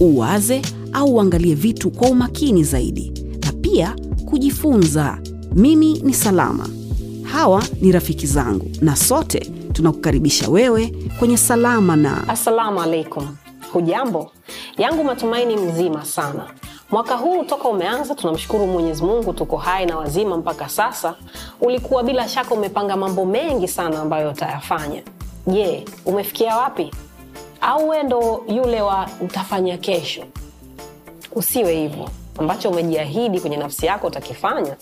uwaze au uangalie vitu kwa umakini zaidi, na pia kujifunza. Mimi ni Salama, hawa ni rafiki zangu, na sote tunakukaribisha wewe kwenye Salama na Assalamu alaikum, hujambo? Yangu matumaini mzima sana. Mwaka huu toka umeanza, tunamshukuru Mwenyezi Mungu, tuko hai na wazima mpaka sasa. Ulikuwa bila shaka umepanga mambo mengi sana ambayo utayafanya. Je, umefikia wapi? Au we ndo yule wa utafanya kesho? Usiwe hivyo. Ambacho umejiahidi kwenye nafsi yako utakifanya,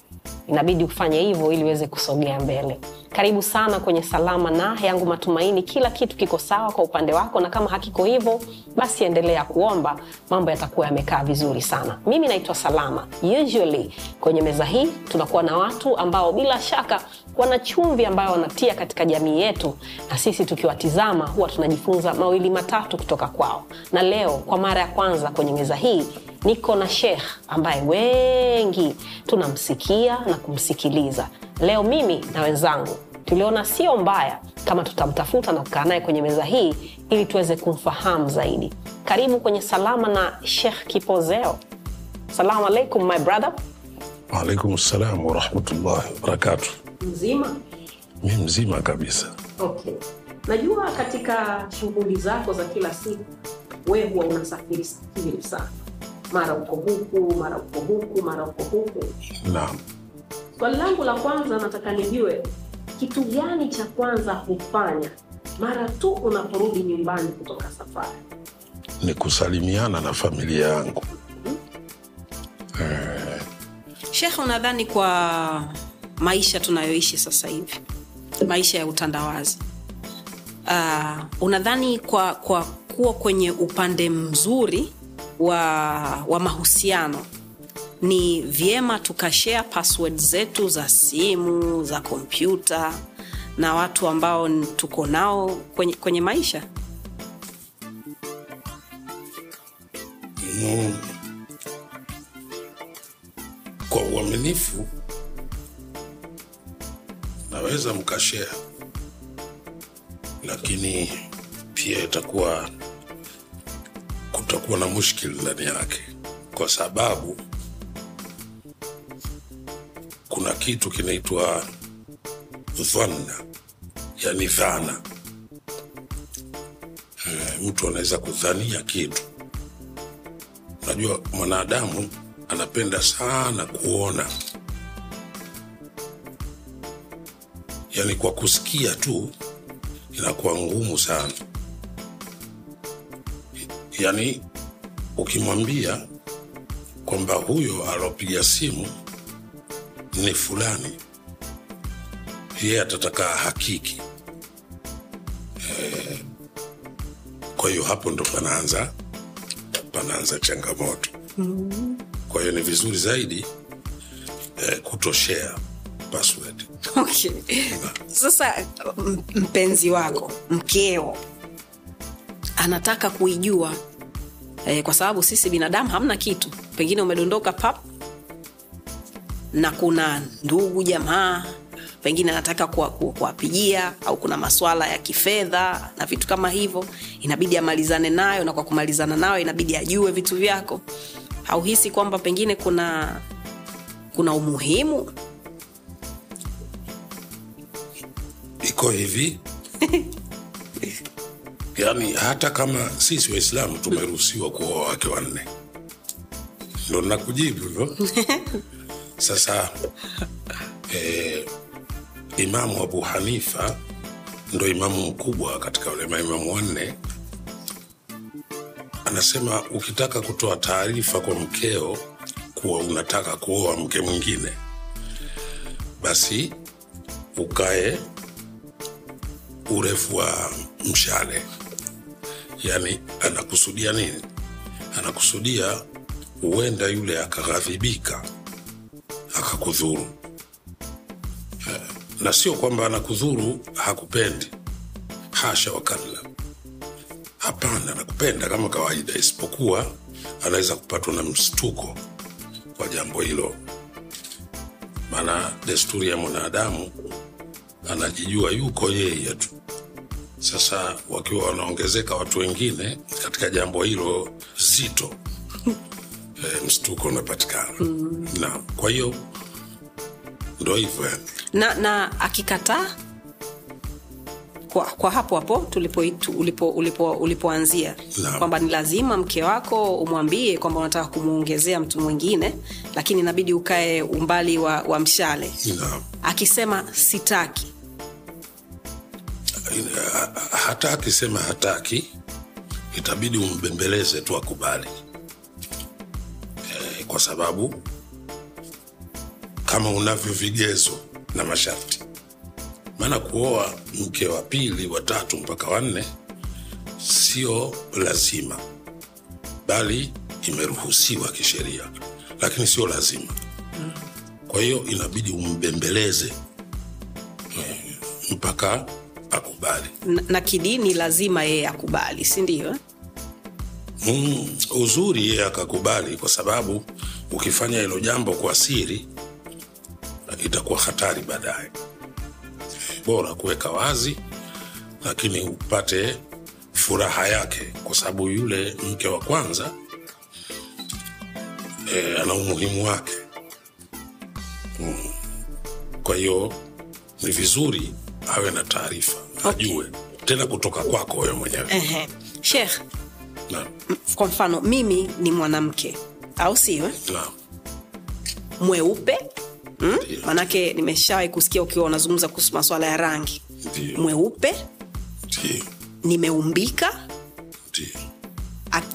inabidi ufanye hivyo ili uweze kusogea mbele. Karibu sana kwenye Salama na yangu matumaini, kila kitu kiko sawa kwa upande wako, na kama hakiko hivyo, basi endelea kuomba, mambo yatakuwa yamekaa vizuri sana. Mimi naitwa Salama. Usually kwenye meza hii tunakuwa na watu ambao bila shaka wana chumvi ambayo wanatia katika jamii yetu, na sisi tukiwatizama huwa tunajifunza mawili matatu kutoka kwao. Na leo kwa mara ya kwanza kwenye meza hii niko na Sheikh ambaye wengi tunamsikia na kumsikiliza. Leo mimi na wenzangu tuliona sio mbaya kama tutamtafuta na kukaa naye kwenye meza hii ili tuweze kumfahamu zaidi. Karibu kwenye Salama na Sheikh Kipozeo. Salamu alaikum my brother. Waalaikum salam warahmatullahi wabarakatu. Mzima? Mi mzima kabisa. Okay. Najua katika shughuli zako za kila siku wewe huwa unasafiri safiri sana, mara uko huku, mara uko huku, mara uko huku. Naam, Swali langu la kwanza, nataka nijue kitu gani cha kwanza hufanya mara tu unaporudi nyumbani kutoka safari? ni kusalimiana na familia yangu. Shekhe, unadhani kwa maisha tunayoishi sasa hivi, maisha ya utandawazi, uh, unadhani kwa, kwa kuwa kwenye upande mzuri wa, wa mahusiano ni vyema tukashare password zetu za simu za kompyuta na watu ambao tuko nao kwenye, kwenye maisha? Mm. Kwa uaminifu naweza mkashea, lakini pia itakuwa kutakuwa na mushkili ndani yake, kwa sababu kuna kitu kinaitwa dhanna, yani dhana. Eh, mtu anaweza kudhania kitu. Unajua, mwanadamu anapenda sana kuona, yaani kwa kusikia tu inakuwa ngumu sana. yani ukimwambia kwamba huyo alopiga simu ni fulani, yeye atataka hakiki. Eh, kwa hiyo hapo ndo panaanza panaanza changamoto. Kwa hiyo ni vizuri zaidi eh, kutoshea password. Okay. Sasa mpenzi wako mkeo anataka kuijua eh, kwa sababu sisi binadamu hamna kitu, pengine umedondoka pap na kuna ndugu jamaa pengine anataka kuwapigia au kuna maswala ya kifedha na vitu kama hivyo, inabidi amalizane nayo, na kwa kumalizana nayo inabidi ajue vitu vyako. Hauhisi kwamba pengine kuna kuna umuhimu Iko hivi. Yani hata kama sisi Waislamu tumeruhusiwa kuoa wake wanne, ndo nakujibu hivyo. Sasa eh, Imamu Abu Hanifa ndo imamu mkubwa katika wale maimamu wanne, anasema ukitaka kutoa taarifa kwa mkeo kuwa unataka kuoa mke mwingine, basi ukae urefu wa mshale. Yani anakusudia nini? Anakusudia huenda yule akaghadhibika akakudhuru Eh, na sio kwamba anakudhuru hakupendi hasha wakalla hapana anakupenda kama kawaida isipokuwa anaweza kupatwa na mshtuko kwa jambo hilo maana desturi ya mwanadamu anajijua yuko yeye tu. Sasa wakiwa wanaongezeka watu wengine katika jambo hilo zito e, mshtuko unapatikana. Mm. na kwa hiyo ndo hivyo na, na akikataa kwa, kwa hapo hapo tulipoanzia ulipo, ulipo, ulipo, kwamba ni lazima mke wako umwambie kwamba unataka kumwongezea mtu mwingine lakini inabidi ukae umbali wa, wa mshale. Na akisema sitaki hata akisema hataki itabidi umbembeleze tu akubali. E, kwa sababu kama unavyo vigezo na masharti. Maana kuoa mke wa pili wa tatu mpaka wanne sio lazima. Bali imeruhusiwa kisheria. Lakini sio lazima. Kwa hiyo inabidi umbembeleze e, mpaka akubali na, na kidini lazima yeye akubali si ndio eh? mm, uzuri yeye akakubali kwa sababu ukifanya hilo jambo kwa siri itakuwa hatari baadaye bora kuweka wazi lakini upate furaha yake kwa sababu yule mke wa kwanza e, ana umuhimu wake mm. kwa hiyo ni vizuri awe na taarifa. Ajue. Tena kutoka kwako wewe mwenyewe. Sheikh, kwa mfano mimi ni mwanamke. Au sio eh? mweupe mm? Manake nimeshawahi kusikia ukiwa unazungumza kuhusu maswala ya rangi. Mweupe nimeumbika.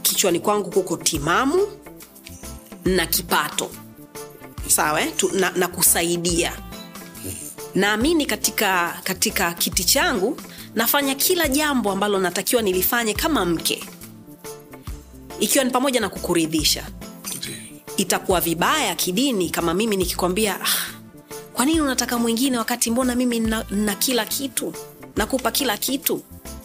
Kichwani kwangu kuko timamu na kipato. Sawa eh? Na, na kusaidia naamini katika katika kiti changu nafanya kila jambo ambalo natakiwa nilifanye kama mke. Ikiwa ni pamoja na kukuridhisha. Itakuwa vibaya kidini kama mimi nikikwambia ah, kwa nini unataka mwingine wakati mbona mimi na, na kila kitu? Nakupa kila kitu.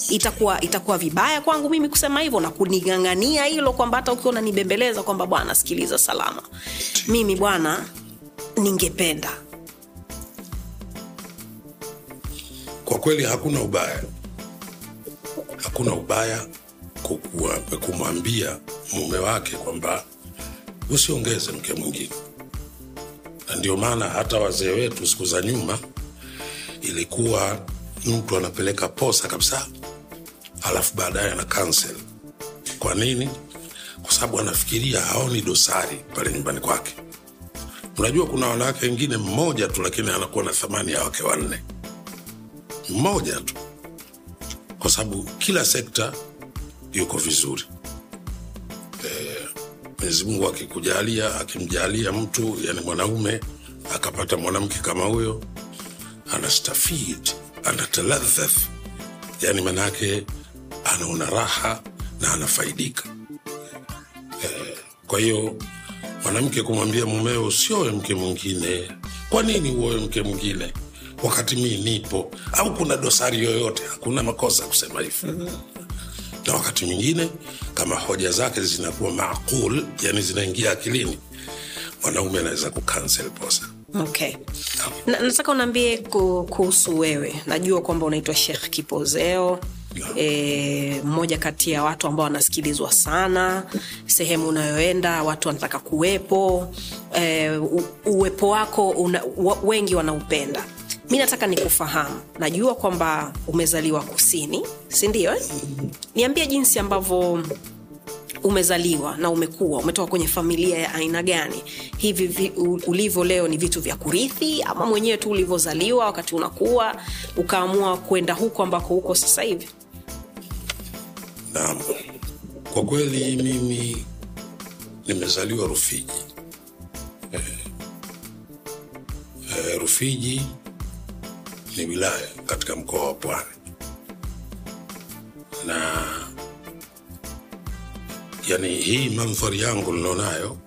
Itakuwa itakuwa vibaya kwangu mimi kusema hivyo na kuning'ang'ania hilo kwamba hata ukiwa unanibembeleza kwamba bwana sikiliza salama. Mimi bwana ningependa kwa kweli hakuna ubaya. Hakuna ubaya kumwambia mume wake kwamba usiongeze mke mwingine. Na ndio maana hata wazee wetu siku za nyuma ilikuwa mtu anapeleka posa kabisa alafu baadaye ana cancel. Kwa nini? Kwa sababu anafikiria haoni dosari pale nyumbani kwake. Unajua kuna wanawake wengine mmoja tu lakini anakuwa na thamani ya wake wanne mmoja tu. Kwa sababu kila sekta yuko vizuri. Eh, mwenyezi mungu akikujalia akimjalia mtu yani mwanaume akapata mwanamke kama huyo anastafid anataladhath yani manake anaona raha na anafaidika. E, kwa hiyo mwanamke kumwambia mumeo usioe mke mwingine. Kwa nini uoe mke mwingine wakati mii nipo. Au kuna dosari yoyote hakuna makosa kusema hivyo. Na wakati mwingine kama hoja zake zinakuwa maqul yani zinaingia akilini mwanaume anaweza kukansel posa. Okay. Na, nataka unaambie kuhusu wewe. Najua kwamba unaitwa shekh kipozeo. E, mmoja kati ya watu ambao wanasikilizwa sana. Sehemu unayoenda watu wanataka kuwepo. E, u, uwepo wako una, wa, wengi wanaupenda mi nataka nikufahamu. Najua kwamba umezaliwa kusini si ndio eh? niambie jinsi ambavyo umezaliwa na umekuwa. Umetoka kwenye familia ya aina gani? Hivi vi, ulivyo leo ni vitu vya kurithi ama mwenyewe tu ulivyozaliwa wakati unakuwa ukaamua kwenda huko ambako huko sasa hivi? Naam, kwa kweli mimi nimezaliwa Rufiji. Eh, eh, Rufiji ni wilaya katika mkoa wa Pwani, na yani hii mandhari yangu nilionayo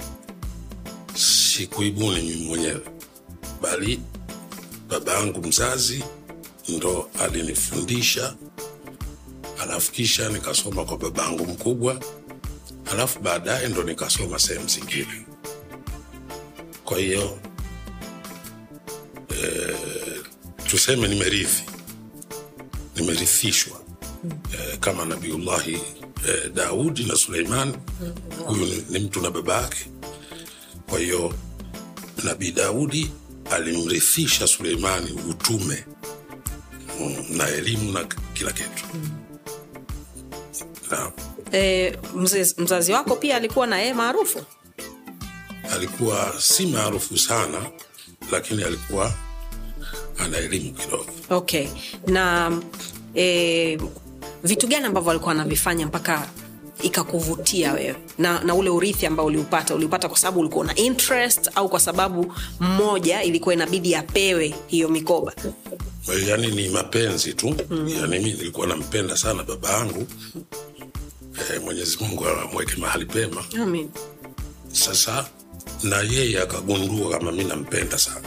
sikuibuni mimi mwenyewe bali baba yangu mzazi ndo alinifundisha alafu kisha nikasoma kwa baba yangu mkubwa alafu baadaye ndo nikasoma sehemu zingine. Kwa hiyo e, tuseme nimerithi. Nimerithishwa e, kama nabiullahi e, daudi na suleiman. Huyu ni, ni mtu na baba yake. Kwa hiyo nabii daudi alimrithisha suleimani utume mm, na elimu na kila kitu. Na e, mzazi, mzazi wako pia alikuwa na yeye maarufu? Alikuwa si maarufu sana lakini alikuwa ana elimu kidogo. Okay. Na e, vitu gani ambavyo alikuwa anavifanya mpaka ikakuvutia wewe? Na, na ule urithi ambao uliupata uliupata kwa sababu ulikuwa na interest au kwa sababu mmoja ilikuwa inabidi apewe hiyo mikoba? Yaani ni mapenzi tu. Mm. yaani mi nilikuwa nampenda sana baba yangu. E, mwenyezi mungu amweke mahali pema. Amin. sasa na yeye akagundua kama mi nampenda sana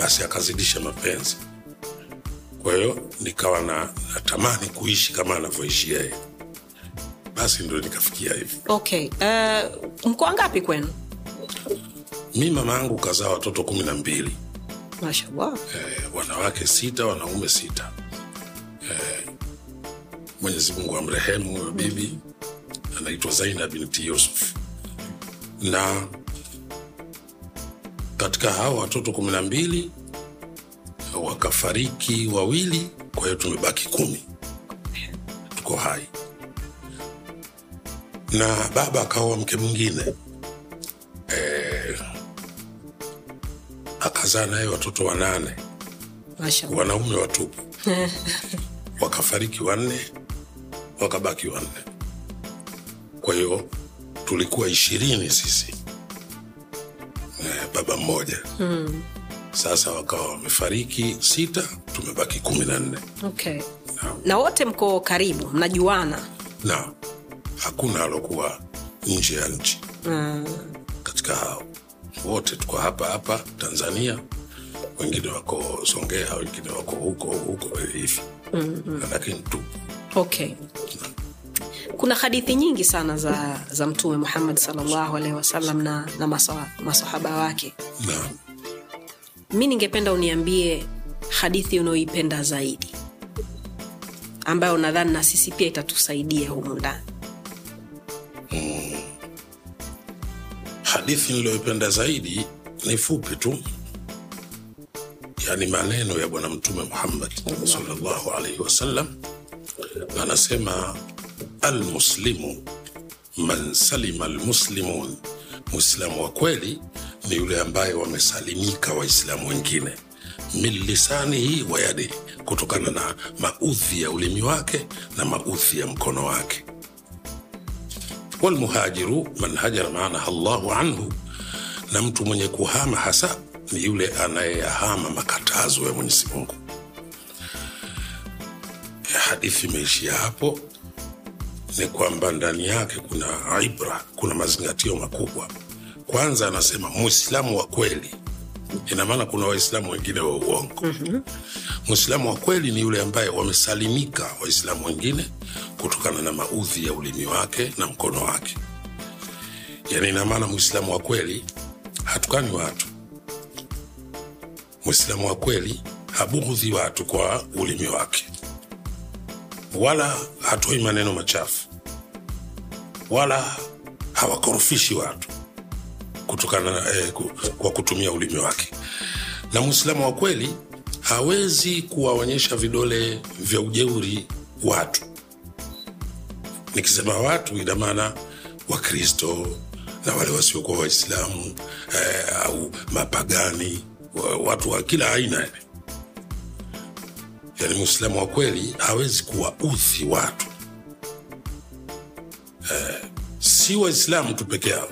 basi akazidisha mapenzi. Kwa hiyo nikawa na natamani kuishi kama anavyoishi yeye. Basi ndo nikafikia hivi. Okay uh, mko wangapi kwenu? Mi mama yangu kazaa watoto kumi na mbili. Mashallah. Eh, wanawake sita wanaume sita. Eh, mwenyezi mungu amrehemu huyo bibi anaitwa zaina binti yusuf. Na katika hawa watoto kumi na mbili wakafariki wawili kwa hiyo tumebaki kumi. Tuko hai. Na baba akaoa mke mwingine. Eh, akazaa naye watoto wanane. Wanaume watupu. Wakafariki wanne wakabaki wanne. Kwa hiyo tulikuwa ishirini sisi eh, baba mmoja. Mm. sasa wakawa wamefariki sita tumebaki kumi na nne. Okay. Na wote mko karibu mnajuana? Na hakuna alokuwa nje ya nchi. Mm. katika hao. Wote tuko hapa hapa tanzania. Wengine wako songea wengine wako huko huko hivi. Mm-hmm. lakini tu. Okay kuna hadithi nyingi sana za, za mtume muhammad salllahu alaihi wasallam na, na masahaba wake. Mi ningependa uniambie hadithi unaoipenda zaidi ambayo nadhani na sisi pia itatusaidia humu ndani. Hadithi niliyoipenda zaidi ni fupi tu. Yani maneno ya bwana mtume muhammad salllahu alaihi wasallam. Anasema almuslimu. Man salima almuslimun. Mwislamu wa kweli ni yule ambaye wamesalimika waislamu wengine. Min lisanihi wa yadihi kutokana na maudhi ya ulimi wake na maudhi ya mkono wake. Walmuhajiru man hajara maanaha llahu anhu. Na mtu mwenye kuhama hasa ni yule anayeyahama makatazo ya mwenyezi mungu. Hadithi imeishia hapo ni kwamba ndani yake kuna ibra kuna mazingatio makubwa. Kwanza anasema muislamu wa kweli. Ina maana kuna waislamu wengine wa uongo. Mm-hmm. wa kweli ni yule ambaye wamesalimika waislamu wengine kutokana na maudhi ya ulimi wake na mkono wake. Yani ina maana mwislamu wa kweli hatukani watu. Muislamu wa kweli habughudhi watu kwa ulimi wake wala hatoi maneno machafu. Wala hawakorofishi watu kutokana eh, kwa kutumia ulimi wake. Na mwislamu wa kweli hawezi kuwaonyesha vidole vya ujeuri watu. Nikisema watu ina maana wakristo na wale wasiokuwa waislamu eh, au mapagani watu wa kila aina. yani yani mwislamu wa kweli hawezi kuwaudhi watu. Eh, si waislamu tu peke yao.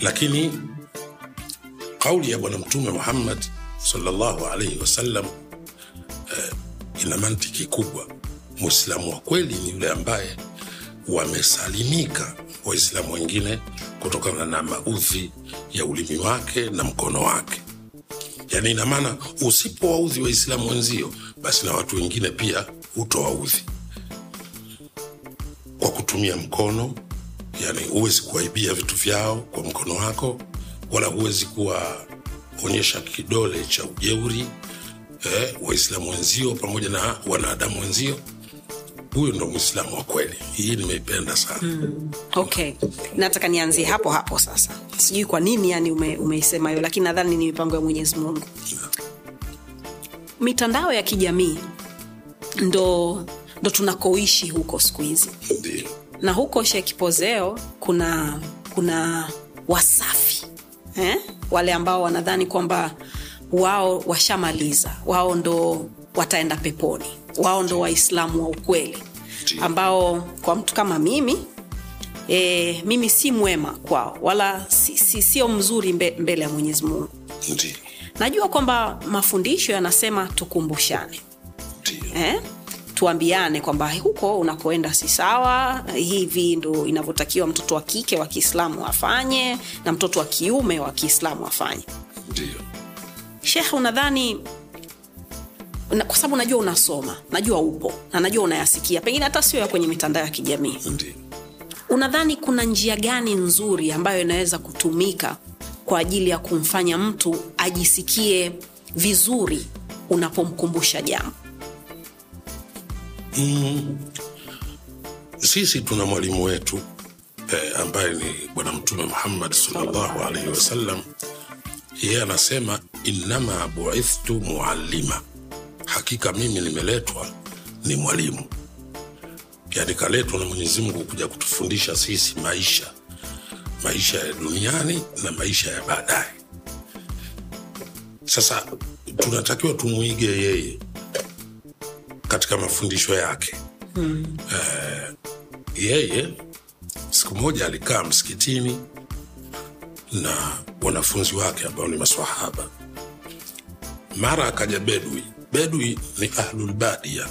Lakini kauli ya bwana mtume muhammad salllahu alaihi wasallam eh, ina mantiki kubwa. Mwislamu wa kweli ni yule ambaye wamesalimika waislamu wengine kutokana na maudhi ya ulimi wake na mkono wake yaani ina maana usipowaudhi waislamu wenzio basi na watu wengine pia hutowaudhi kwa kutumia mkono yani huwezi kuwaibia vitu vyao kwa mkono wako wala huwezi kuwaonyesha kidole cha ujeuri eh, waislamu wenzio pamoja na wanadamu wenzio huyo ndo mwislamu wa kweli. Hii nimeipenda sana. Mm. okay. Nataka nianzie hapo hapo sasa. Sijui kwa nini yani ume, umeisema hiyo lakini nadhani ni mipango ya mwenyezi mungu. Mitandao ya kijamii ndo ndo tunakoishi huko siku hizi. Na huko shekipozeo kuna kuna wasafi eh? wale ambao wanadhani kwamba wao washamaliza wao ndo wataenda peponi wao ndo waislamu wa ukweli ambao kwa mtu kama mimi e, mimi si mwema kwao wala si, si, sio mzuri mbe, mbele ya mwenyezi mungu. Najua kwamba mafundisho yanasema tukumbushane. Eh? tuambiane kwamba huko unakoenda si sawa hivi ndo inavyotakiwa mtoto wa kike wa kiislamu afanye na mtoto wa kiume wa kiislamu afanye. Shekhe unadhani na- kwa sababu najua unasoma najua upo na najua unayasikia. Pengine hata sio ya kwenye mitandao ya kijamii. Unadhani kuna njia gani nzuri ambayo inaweza kutumika kwa ajili ya kumfanya mtu ajisikie vizuri unapomkumbusha jambo? Sisi tuna mwalimu wetu eh, ambaye ni bwana mtume muhammad salllahu alaihi wasallam. Yeye anasema innama buithtu muallima hakika mimi nimeletwa ni mwalimu. Yani kaletwa na mwenyezi mungu kuja kutufundisha sisi maisha. Maisha ya duniani na maisha ya baadaye. Sasa tunatakiwa tumwige yeye katika mafundisho yake. Yeye siku moja alikaa msikitini na wanafunzi wake ambao ni maswahaba. Mara akaja bedwi bedwi ni ahlulbadia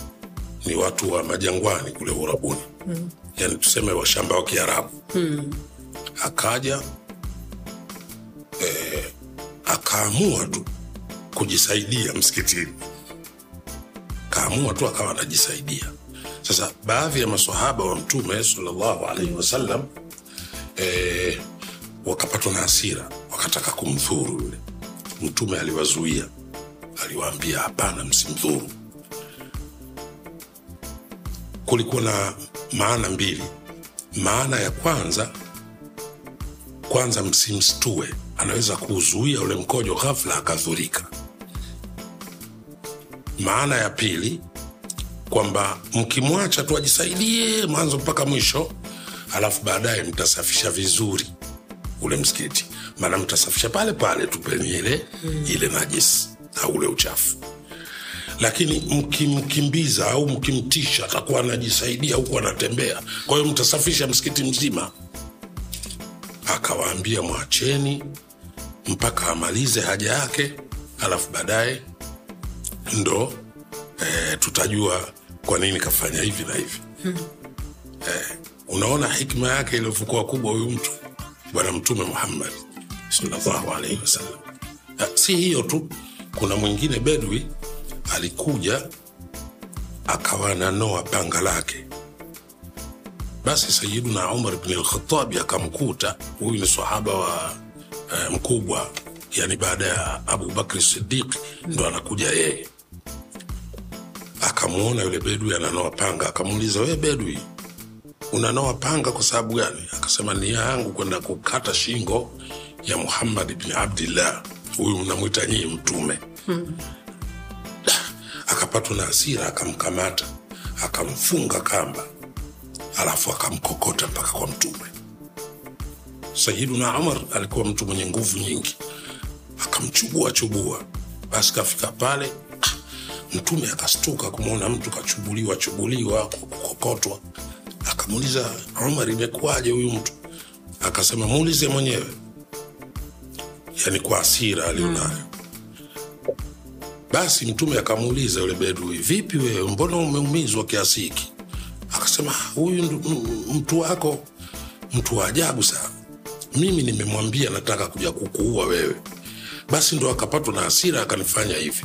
ni watu wa majangwani kule urabuni mm. yani tuseme washamba wa kiarabu. Mm. akaja eh, akaamua tu kujisaidia msikitini. Kaamua tu akawa anajisaidia. Sasa baadhi ya masahaba wa mtume salllahu alaihi wasallam eh, wakapatwa na hasira wakataka kumdhuru yule. Mtume aliwazuia aliwaambia hapana msimdhuru. Kulikuwa na maana mbili. Maana ya kwanza kwanza msimstue. Anaweza kuuzuia ule mkojo ghafla akadhurika. Maana ya pili kwamba mkimwacha tu ajisaidie mwanzo mpaka mwisho alafu baadaye mtasafisha vizuri ule msikiti. Maana mtasafisha pale pale tu penye ile mm. ile najisi au ule uchafu. Lakini mkimkimbiza au mkimtisha atakuwa anajisaidia huku anatembea. Kwa hiyo mtasafisha msikiti mzima. Akawaambia mwacheni mpaka amalize haja yake alafu baadaye ndo e, tutajua kwa nini kafanya hivi na hivi. Hmm. e, unaona hikma yake ilivyokuwa kubwa huyu mtu bwana mtume muhammad salllahu alaihi wasallam. Si hiyo tu kuna mwingine bedwi alikuja akawa ananoa panga lake. Basi sayiduna umar bni lkhatabi akamkuta. Huyu ni sahaba wa eh, mkubwa. Yani baada ya abubakri sidiq ndo anakuja yeye. Akamwona yule bedwi ananoa panga. Akamuuliza we bedwi unanoa panga kwa sababu gani? Akasema nia yangu kwenda kukata shingo ya muhammad bni abdillah huyu unamwita nyii mtume. Hmm. akapatwa na hasira akamkamata akamfunga kamba alafu akamkokota mpaka kwa mtume. Sayiduna umar alikuwa mtu mwenye nguvu nyingi. Akamchubua chubua. Basi kafika pale mtume akastuka kumwona mtu kachubuliwa chubuliwa kukokotwa. Akamuuliza umar imekuwaje huyu mtu? Akasema muulize mwenyewe yani kwa asira alionayo. Mm. basi mtume akamuuliza yule bedui vipi wewe? Mbona umeumizwa kiasi hiki? Akasema huyu mtu wako mtu wa ajabu sana. Mimi nimemwambia nataka kuja kukuua wewe. Basi ndo akapatwa na hasira akanifanya hivi.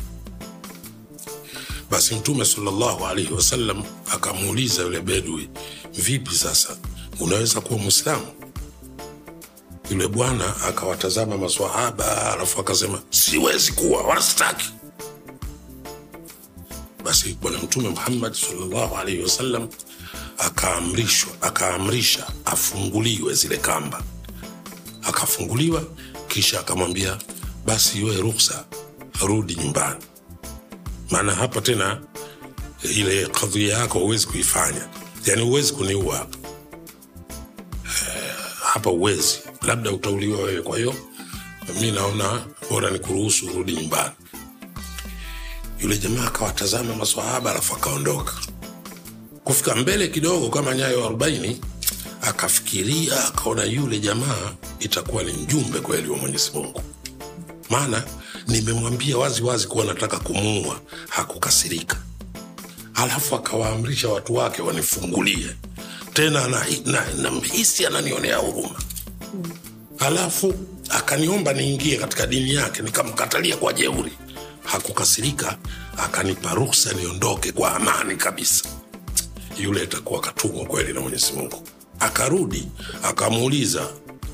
Basi mtume salllahu alaihi wasallam akamuuliza yule bedui, vipi sasa? Unaweza kuwa mwislamu yule bwana akawatazama maswahaba alafu akasema siwezi kuwa wanastaki. basi bwana mtume muhammad salllahu alaihi wasallam akaamrishwa akaamrisha afunguliwe zile kamba. Akafunguliwa kisha akamwambia basi iwe ruksa rudi nyumbani. Maana hapa tena ile kadhia yako huwezi kuifanya. Yani huwezi kuniua. Hapa Eh, hapa huwezi labda utauliwa wewe. Kwa hiyo mi naona bora ni kuruhusu urudi nyumbani. Yule jamaa akawatazama maswahaba alafu akaondoka. Kufika mbele kidogo kama nyayo arobaini akafikiria akaona yule jamaa itakuwa ni mjumbe kweli wa mwenyezi mungu. Maana nimemwambia wazi wazi kuwa nataka kumuua. Hakukasirika. Alafu akawaamrisha watu wake wanifungulie. Tena nahisi na, na, nahisi ananionea huruma alafu akaniomba niingie katika dini yake nikamkatalia kwa jeuri. Hakukasirika akanipa ruksa niondoke kwa amani kabisa. Yule atakuwa katumwa kweli na mwenyezi mungu. Akarudi akamuuliza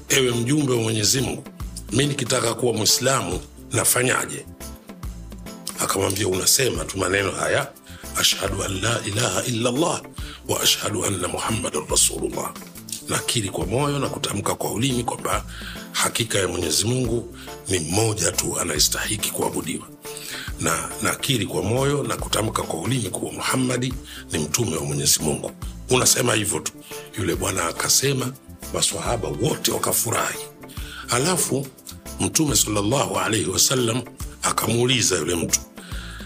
ewe mjumbe wa mwenyezi mungu mi nikitaka kuwa mwislamu nafanyaje? Akamwambia unasema tu maneno haya ashhadu an la ilaha illa llah wa ashhadu anna muhammadan rasulullah nakiri kwa moyo na kutamka kwa ulimi kwamba hakika ya mwenyezi mungu ni mmoja tu anayestahiki kuabudiwa. Na nakiri kwa moyo na kutamka kwa ulimi kuwa muhammadi ni mtume wa mwenyezi mungu. Unasema hivyo tu. Yule bwana akasema maswahaba wote wakafurahi. Alafu mtume salllahu alaihi wasallam akamuuliza yule mtu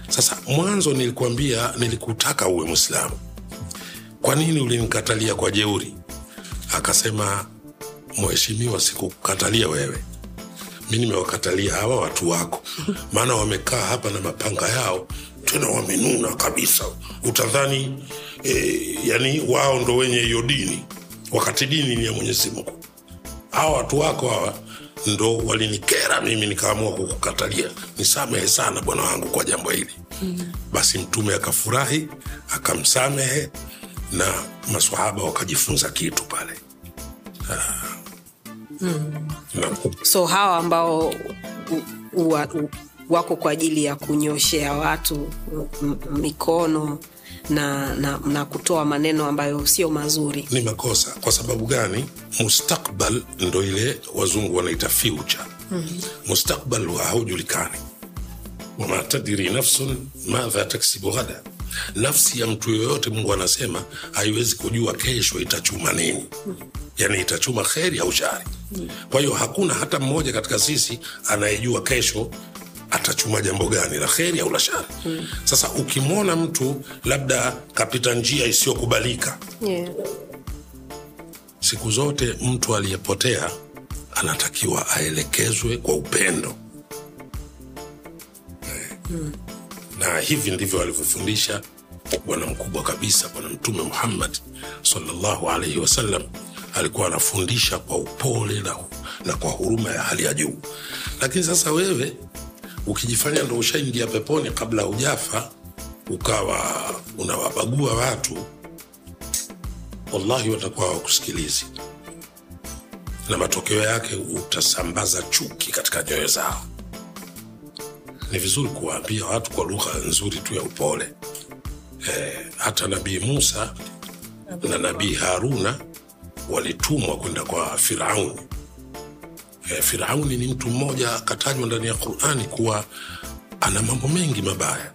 sasa mwanzo nilikuambia nilikutaka uwe mwislamu kwa nini ulinikatalia kwa jeuri akasema mheshimiwa sikukatalia wewe. Mi nimewakatalia hawa watu wako. Maana wamekaa hapa na mapanga yao tena wamenuna kabisa. Utadhani e, yani wao ndo wenye hiyo dini. Wakati dini ni ya mwenyezi mungu. Hawa watu wako hawa ndo walinikera mimi nikaamua kukukatalia. Nisamehe sana bwana wangu kwa jambo hili. Mm. basi mtume akafurahi akamsamehe na maswahaba wakajifunza kitu pale so hawa ambao wako kwa ajili ya kunyoshea watu mikono na, na, na kutoa maneno ambayo sio mazuri. Ni makosa. Kwa sababu gani? Mustakbal ndo ile wazungu wanaita future. Mm-hmm. mustakbal haujulikani. Wama tadiri nafsun madha taksibu ghada. Nafsi ya mtu yoyote mungu anasema haiwezi kujua kesho itachuma nini yani itachuma kheri au shari kwa hiyo hakuna hata mmoja katika sisi anayejua kesho atachuma jambo gani la kheri au la shari hmm. sasa ukimwona mtu labda kapita njia isiyokubalika yeah. siku zote mtu aliyepotea anatakiwa aelekezwe kwa upendo mm. na hivi ndivyo alivyofundisha bwana mkubwa kabisa bwana mtume muhammad salllahu alaihi wasallam alikuwa anafundisha kwa upole na, na kwa huruma ya hali ya juu. Lakini sasa wewe ukijifanya ndo ushaingia peponi kabla hujafa ukawa unawabagua watu wallahi watakuwa hawakusikilizi. Na matokeo yake utasambaza chuki katika nyoyo zao. Ni vizuri kuwaambia watu kwa lugha nzuri tu ya upole. E, hata nabii musa na nabii haruna walitumwa kwenda kwa firauni e, firauni ni mtu mmoja akatajwa ndani ya qurani kuwa ana mambo mengi mabaya.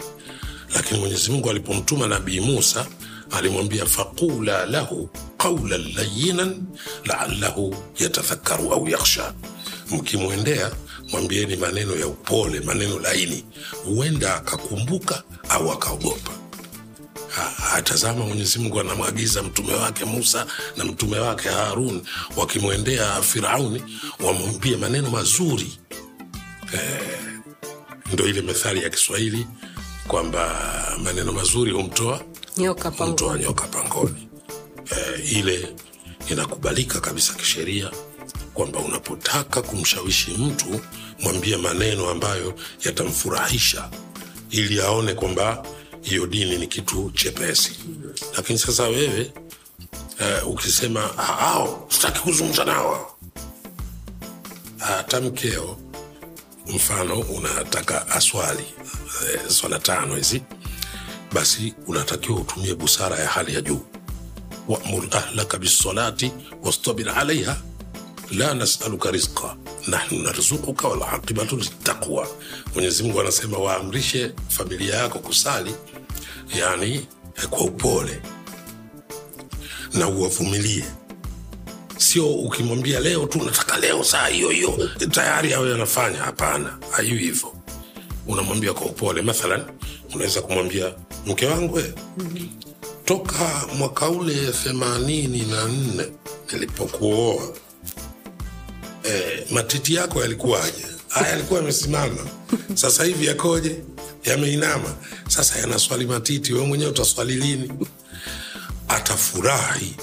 Lakini mwenyezi mungu alipomtuma nabii musa alimwambia faqula lahu qaulan layinan laallahu yatadhakaru au yakhsha. Mkimwendea mwambieni maneno ya upole maneno laini. Huenda akakumbuka au akaogopa atazama mwenyezi mungu anamwagiza mtume wake musa na mtume wake harun wakimwendea firauni wamwambie maneno mazuri. Eh, ndo ile methali ya kiswahili kwamba maneno mazuri humtoa nyoka pangoni. nyoka pangoni. Eh, ile inakubalika kabisa kisheria kwamba unapotaka kumshawishi mtu mwambie maneno ambayo yatamfurahisha ili aone kwamba hiyo dini ni kitu chepesi. Lakini sasa wewe uh, ukisema hao sitaki kuzungumza nao. Hata mkeo mfano unataka aswali e, swala tano hizi basi unatakiwa utumie busara ya hali ya juu. Wamur ahlaka bisalati wastabir alaiha la nasaluka rizqa nahnu narzukuka walaqibatu litaqwa mwenyezi anasema waamrishe familia yako kusali yani kwa upole. Na uwavumilie. Sio ukimwambia leo tu nataka leo saa hiyo hiyo. Tayari awe anafanya hapana hayu hivyo. Unamwambia kwa upole. Mathalan unaweza kumwambia mke wangu toka mwaka ule themanini na nne nilipokuoa e, matiti yako yalikuwaje? Haya yalikuwa yamesimama. Sasa hivi yakoje? Yameinama. Sasa yanaswali matiti. Wewe mwenyewe utaswali lini? Atafurahi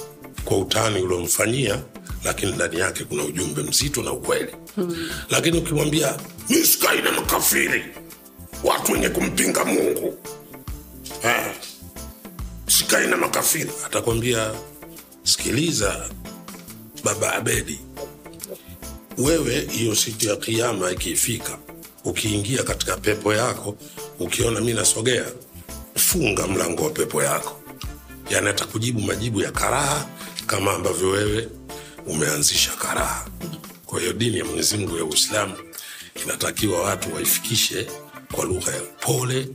kwa utani uliomfanyia lakini ndani yake kuna ujumbe mzito na ukweli. Lakini ukimwambia mi sikai makafiri watu wenye kumpinga mungu. Ha. sikai makafiri. Atakwambia sikiliza baba abedi wewe hiyo siku ya kiama ikifika ukiingia katika pepo yako ukiona mi nasogea funga mlango wa pepo yako. Yani atakujibu majibu ya karaha kama ambavyo wewe umeanzisha karaha. Kwa hiyo dini ya mwenyezi mungu ya uislamu inatakiwa watu waifikishe kwa lugha ya upole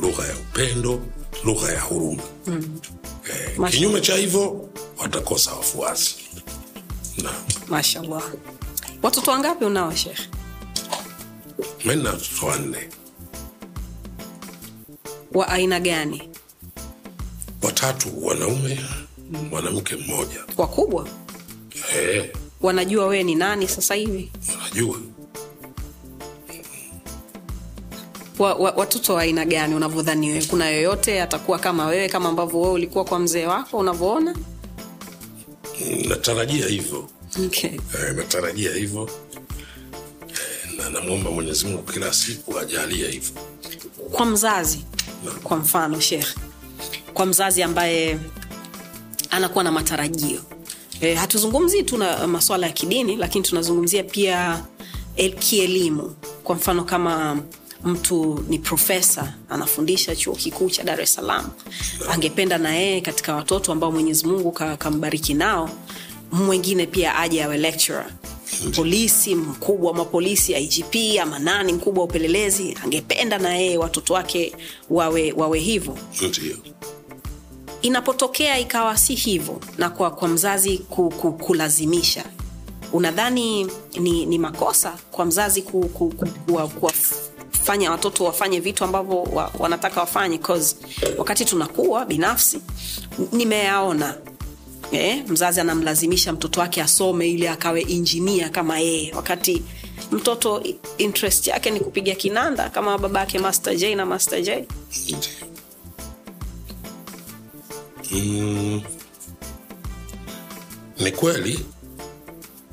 lugha ya upendo lugha ya huruma. Mm. eh, kinyume cha hivyo watakosa wafuasi. Mashallah watoto wangapi unao Shekhe? mi na watoto wanne. Wa aina gani? Watatu wanaume mwanamke mmoja. Wakubwa? Hey. wanajua wewe ni nani sasa hivi? Wanajua. wa, wa, watoto wa aina gani unavyodhani wewe? Kuna yoyote atakuwa kama wewe kama ambavyo wewe ulikuwa kwa mzee wako unavyoona? Natarajia hivyo okay. eh, natarajia hivyo. Eh, na namwomba mwenyezi mungu kila siku ajalie hivyo. Kwa mzazi kwa mfano shekh kwa mzazi ambaye anakuwa na matarajio. E, hatuzungumzii tu na maswala ya kidini lakini tunazungumzia pia el, kielimu. Kwa mfano kama mtu ni profesa anafundisha chuo kikuu cha dar es salaam. Angependa na yeye katika watoto ambao mwenyezi mungu kambariki nao mwengine pia aje awe lecturer. Polisi mkubwa wa mapolisi igp ama nani mkubwa wa upelelezi angependa na yeye watoto wake wawe, wawe hivyo. Inapotokea ikawa si hivyo na kwa, kwa mzazi ku, ku, kulazimisha unadhani ni, ni makosa kwa mzazi ku, ku, ku, kuwa, kuwafanya watoto wafanye vitu ambavyo wa, wanataka wafanye? 'cause wakati tunakuwa binafsi nimeyaona eh, mzazi anamlazimisha mtoto wake asome ili akawe injinia kama yeye. Wakati mtoto interest yake ni kupiga kinanda kama baba yake master j na master j. Mm, ni kweli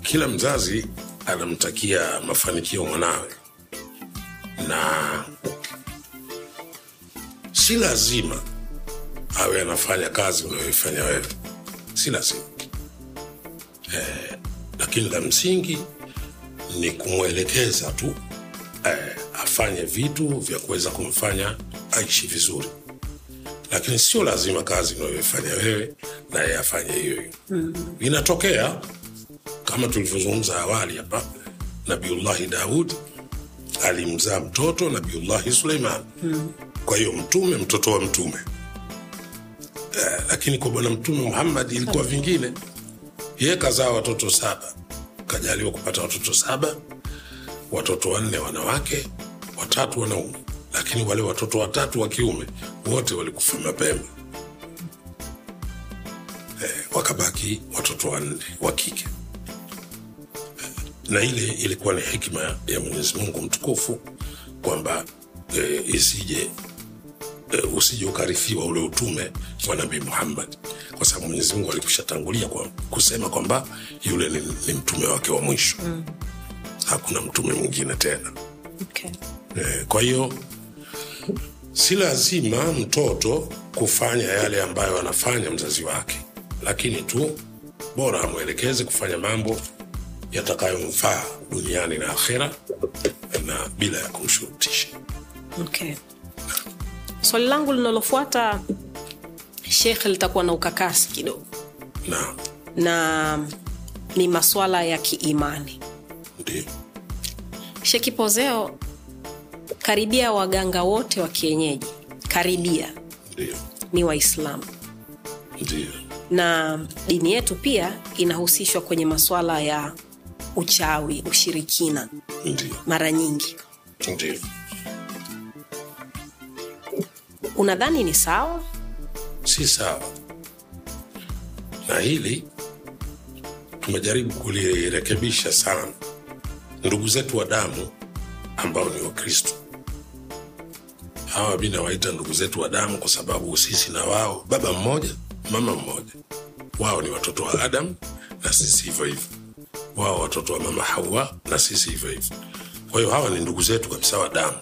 kila mzazi anamtakia mafanikio mwanawe. Na si lazima awe anafanya kazi unayoifanya wewe si lazima eh, lakini la msingi ni kumwelekeza tu eh, afanye vitu vya kuweza kumfanya aishi vizuri. Lakini sio lazima kazi unayoifanya wewe naye afanye hiyo hiyo. Mm-hmm. inatokea kama tulivyozungumza awali hapa nabiullahi daud alimzaa mtoto nabiullahi suleiman. Mm. kwa hiyo mtume mtoto wa mtume lakini kwa bwana mtume muhammad ilikuwa vingine. Ye kazaa watoto saba. Kajaliwa kupata watoto saba watoto wanne wanawake watatu wanaume. Lakini wale watoto watatu wa kiume wote walikufa mapema. Eh, wakabaki watoto wanne wa kike. Eh, na ile ilikuwa ni hikma ya mwenyezi mungu mtukufu kwamba eh, isije eh, usije ukarithiwa ule utume wa nabii muhammad kwa sababu mwenyezi mungu alikusha tangulia kwa kusema kwamba yule ni, ni mtume wake wa mwisho mm. hakuna mtume mwingine tena okay. Eh, kwa hiyo si lazima mtoto kufanya yale ambayo anafanya mzazi wake lakini tu bora amwelekeze kufanya mambo yatakayomfaa duniani na akhera na bila ya kumshurutisha Okay. Swali langu linalofuata Shekhe, litakuwa na ukakasi kidogo. Na na ni maswala ya kiimani. shekipozeo Pozeo, karibia waganga wote wa kienyeji. Karibia. Ndio. Ni Waislamu. Na dini yetu pia inahusishwa kwenye maswala ya uchawi, ushirikina. Ndio. Mara nyingi. ndio Unadhani ni sawa? si sawa. Na hili tumejaribu kulirekebisha sana. Ndugu zetu wa damu ambao ni wakristo. Hawa mi nawaita ndugu zetu wa damu kwa sababu sisi na wao baba mmoja mama mmoja. Wao ni watoto wa Adamu na sisi hivyo hivyo. Wao watoto wa mama hawa na sisi hivyo hivyo. Kwa hiyo hawa ni ndugu zetu kabisa wa damu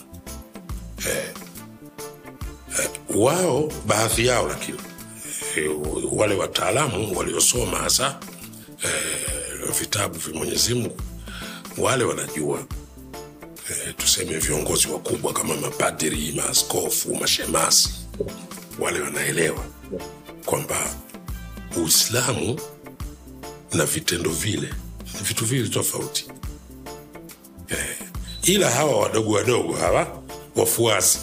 wao baadhi yao lakini e, wale wataalamu waliosoma hasa e, vitabu vya mwenyezi mungu wale wanajua e, tuseme viongozi wakubwa kama mapadiri maaskofu mashemasi wale wanaelewa kwamba uislamu na vitendo vile ni vitu vili tofauti. E, ila hawa wadogo wadogo hawa wafuasi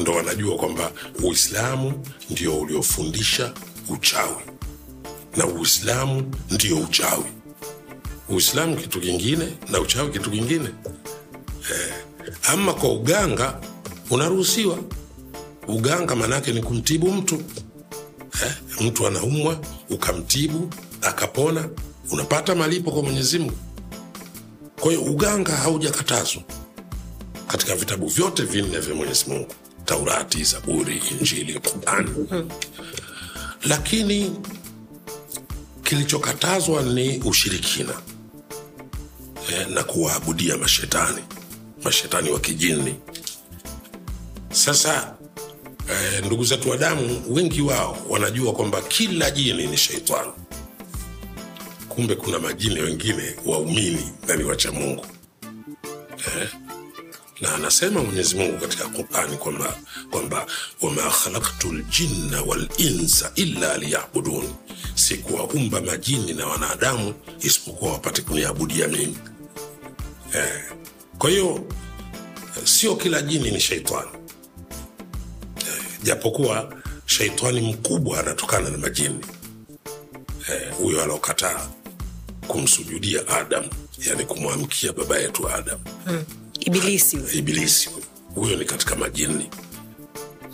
ndo wanajua kwamba uislamu ndio uliofundisha uchawi. Na uislamu ndio uchawi. Uislamu kitu kingine na uchawi kitu kingine. Eh, ama kwa uganga unaruhusiwa. Uganga maanaake ni kumtibu mtu. Eh, mtu anaumwa ukamtibu akapona unapata malipo kwa mwenyezi mungu. Kwa hiyo uganga haujakatazwa katika vitabu vyote vinne vya mwenyezi mungu taurati zaburi injili qurani. Lakini kilichokatazwa ni ushirikina eh, na kuwaabudia mashetani mashetani wa kijini sasa eh, ndugu zetu wa damu wengi wao wanajua kwamba kila jini ni sheitani kumbe kuna majini wengine waumini na ni wacha mungu. Eh, na anasema mwenyezi mungu katika qurani kwamba kwamba wama khalaktu ljinna walinsa illa liyabudun. Sikuwaumba majini na wanadamu isipokuwa wapate kuniabudia mimi. Eh, kwa hiyo sio kila jini ni sheitani eh, japokuwa sheitani mkubwa anatokana na majini. Huyo eh, alokataa kumsujudia adam yani kumwamkia baba yetu adam Ibilisi. Ibilisi. Huyo. ni katika majini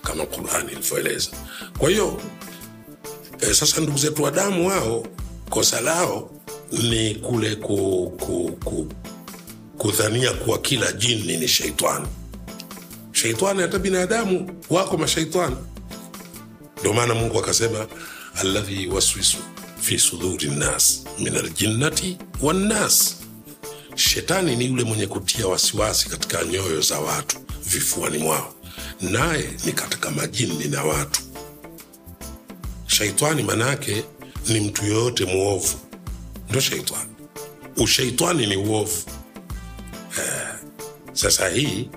kama qurani ilivyoeleza. Kwa hiyo e, sasa ndugu zetu wa damu wao kosa lao ni kule ku, ku, ku, kudhania kuwa kila jini ni sheitani. Sheitani hata binadamu wako mashaitani ndio maana mungu akasema alladhi yuwaswisu fi suduri nnas min aljinnati wannas shetani ni yule mwenye kutia wasiwasi katika nyoyo za watu vifuani mwao. Naye ni katika majini na watu. Shaitani manake ni mtu yoyote mwovu. Ndo shaitani ushaitani ni uovu. Eh, sasa hii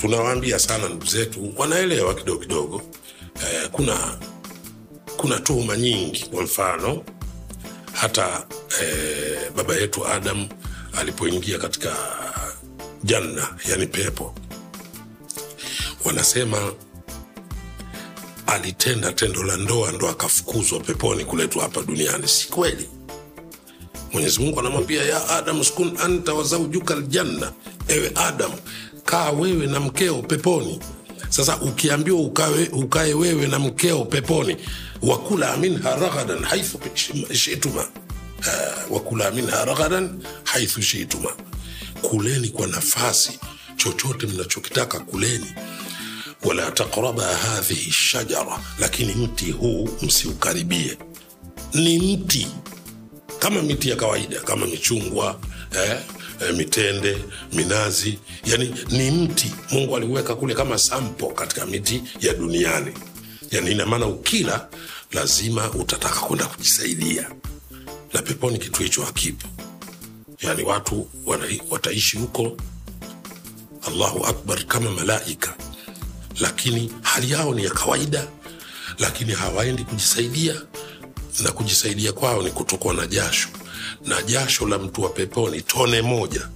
tunawaambia sana ndugu zetu wanaelewa kidogo kidogo. Eh, kuna kuna tuhuma nyingi. Kwa mfano hata eh, baba yetu adam alipoingia katika janna yani pepo wanasema alitenda tendo la ndoa ndo akafukuzwa peponi kuletwa hapa duniani. Si kweli? Mwenyezi mungu anamwambia ya adam skun anta wazaujuka ljanna ewe adam kaa wewe na mkeo peponi. Sasa ukiambiwa ukae, ukae wewe na mkeo peponi wakula minha raghadan haithu shituma uh, wakula minha raghadan haithu shituma kuleni kwa nafasi chochote mnachokitaka kuleni. Wala taqraba hadhihi shajara lakini mti huu msiukaribie. Ni mti kama miti ya kawaida kama michungwa eh, eh, mitende minazi. Yani ni mti mungu aliweka kule kama sampo katika miti ya duniani. Yani ina maana ukila lazima utataka kwenda kujisaidia na peponi kitu hicho hakipo. Yani watu wana, wataishi huko. Allahu akbar kama malaika. Lakini hali yao ni ya kawaida. Lakini hawaendi kujisaidia. Na kujisaidia kwao ni kutokwa na jasho. Na jasho la mtu wa peponi tone moja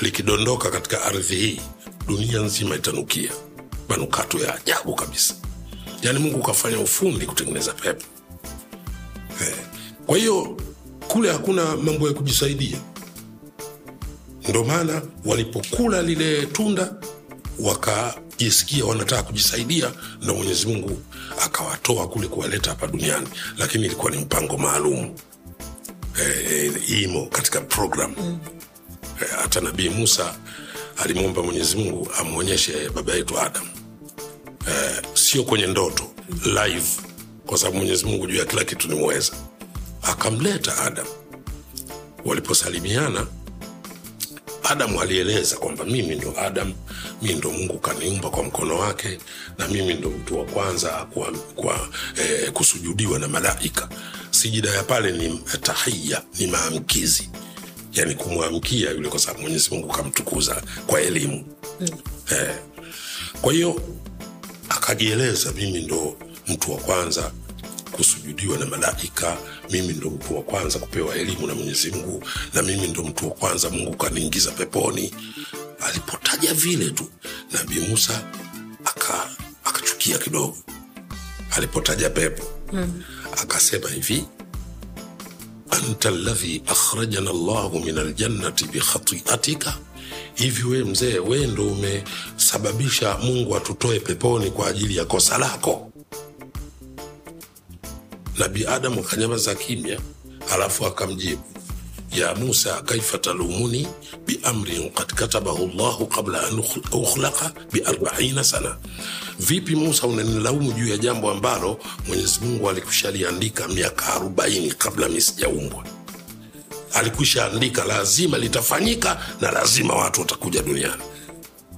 likidondoka katika ardhi hii dunia nzima itanukia. Manukato ya ajabu kabisa. Yaani mungu ukafanya ufundi kutengeneza pepo. Eh. Kwa hiyo kule hakuna mambo ya kujisaidia. Ndo maana walipokula lile tunda wakajisikia wanataka kujisaidia ndo mwenyezi mungu akawatoa kule kuwaleta hapa duniani. Lakini ilikuwa ni mpango maalum e, imo katika program. Mm. e, hata nabii musa alimwomba mwenyezi mungu amwonyeshe baba yetu adam. E, sio kwenye ndoto live. Kwa sababu mwenyezi mungu juu ya kila kitu ni akamleta adam. Waliposalimiana adamu alieleza kwamba mimi ndo adam mi ndo mungu kaniumba kwa mkono wake na mimi ndo mtu wa kwanza kwa, kwa eh, kusujudiwa na malaika. Sijida ya pale ni tahiya ni maamkizi. Yani kumwamkia yule kwa sababu mwenyezi mungu kamtukuza kwa elimu. Mm. eh, kwa hiyo akajieleza mimi ndo mtu wa kwanza kusujudiwa na malaika. Mimi ndo mtu wa kwanza kupewa elimu na mwenyezi mungu na mimi ndo mtu wa kwanza mungu kaniingiza peponi. Alipotaja vile tu nabii musa aka akachukia kidogo. Alipotaja pepo mm. akasema hivi anta ladhi akhrajana llahu min aljannati bikhatiatika hivi we mzee we ndo umesababisha mungu atutoe peponi kwa ajili ya kosa lako nabi adamu akanyamaza kimya alafu akamjibu ya musa kaifa talumuni biamrin kad katabahu llahu qabla an ukhlaqa biarbaina sana? Vipi musa unanilaumu juu ya jambo ambalo mwenyezi mungu alikushaliandika miaka arobaini kabla mi sijaumbwa alikwisha andika lazima litafanyika na lazima watu watakuja duniani.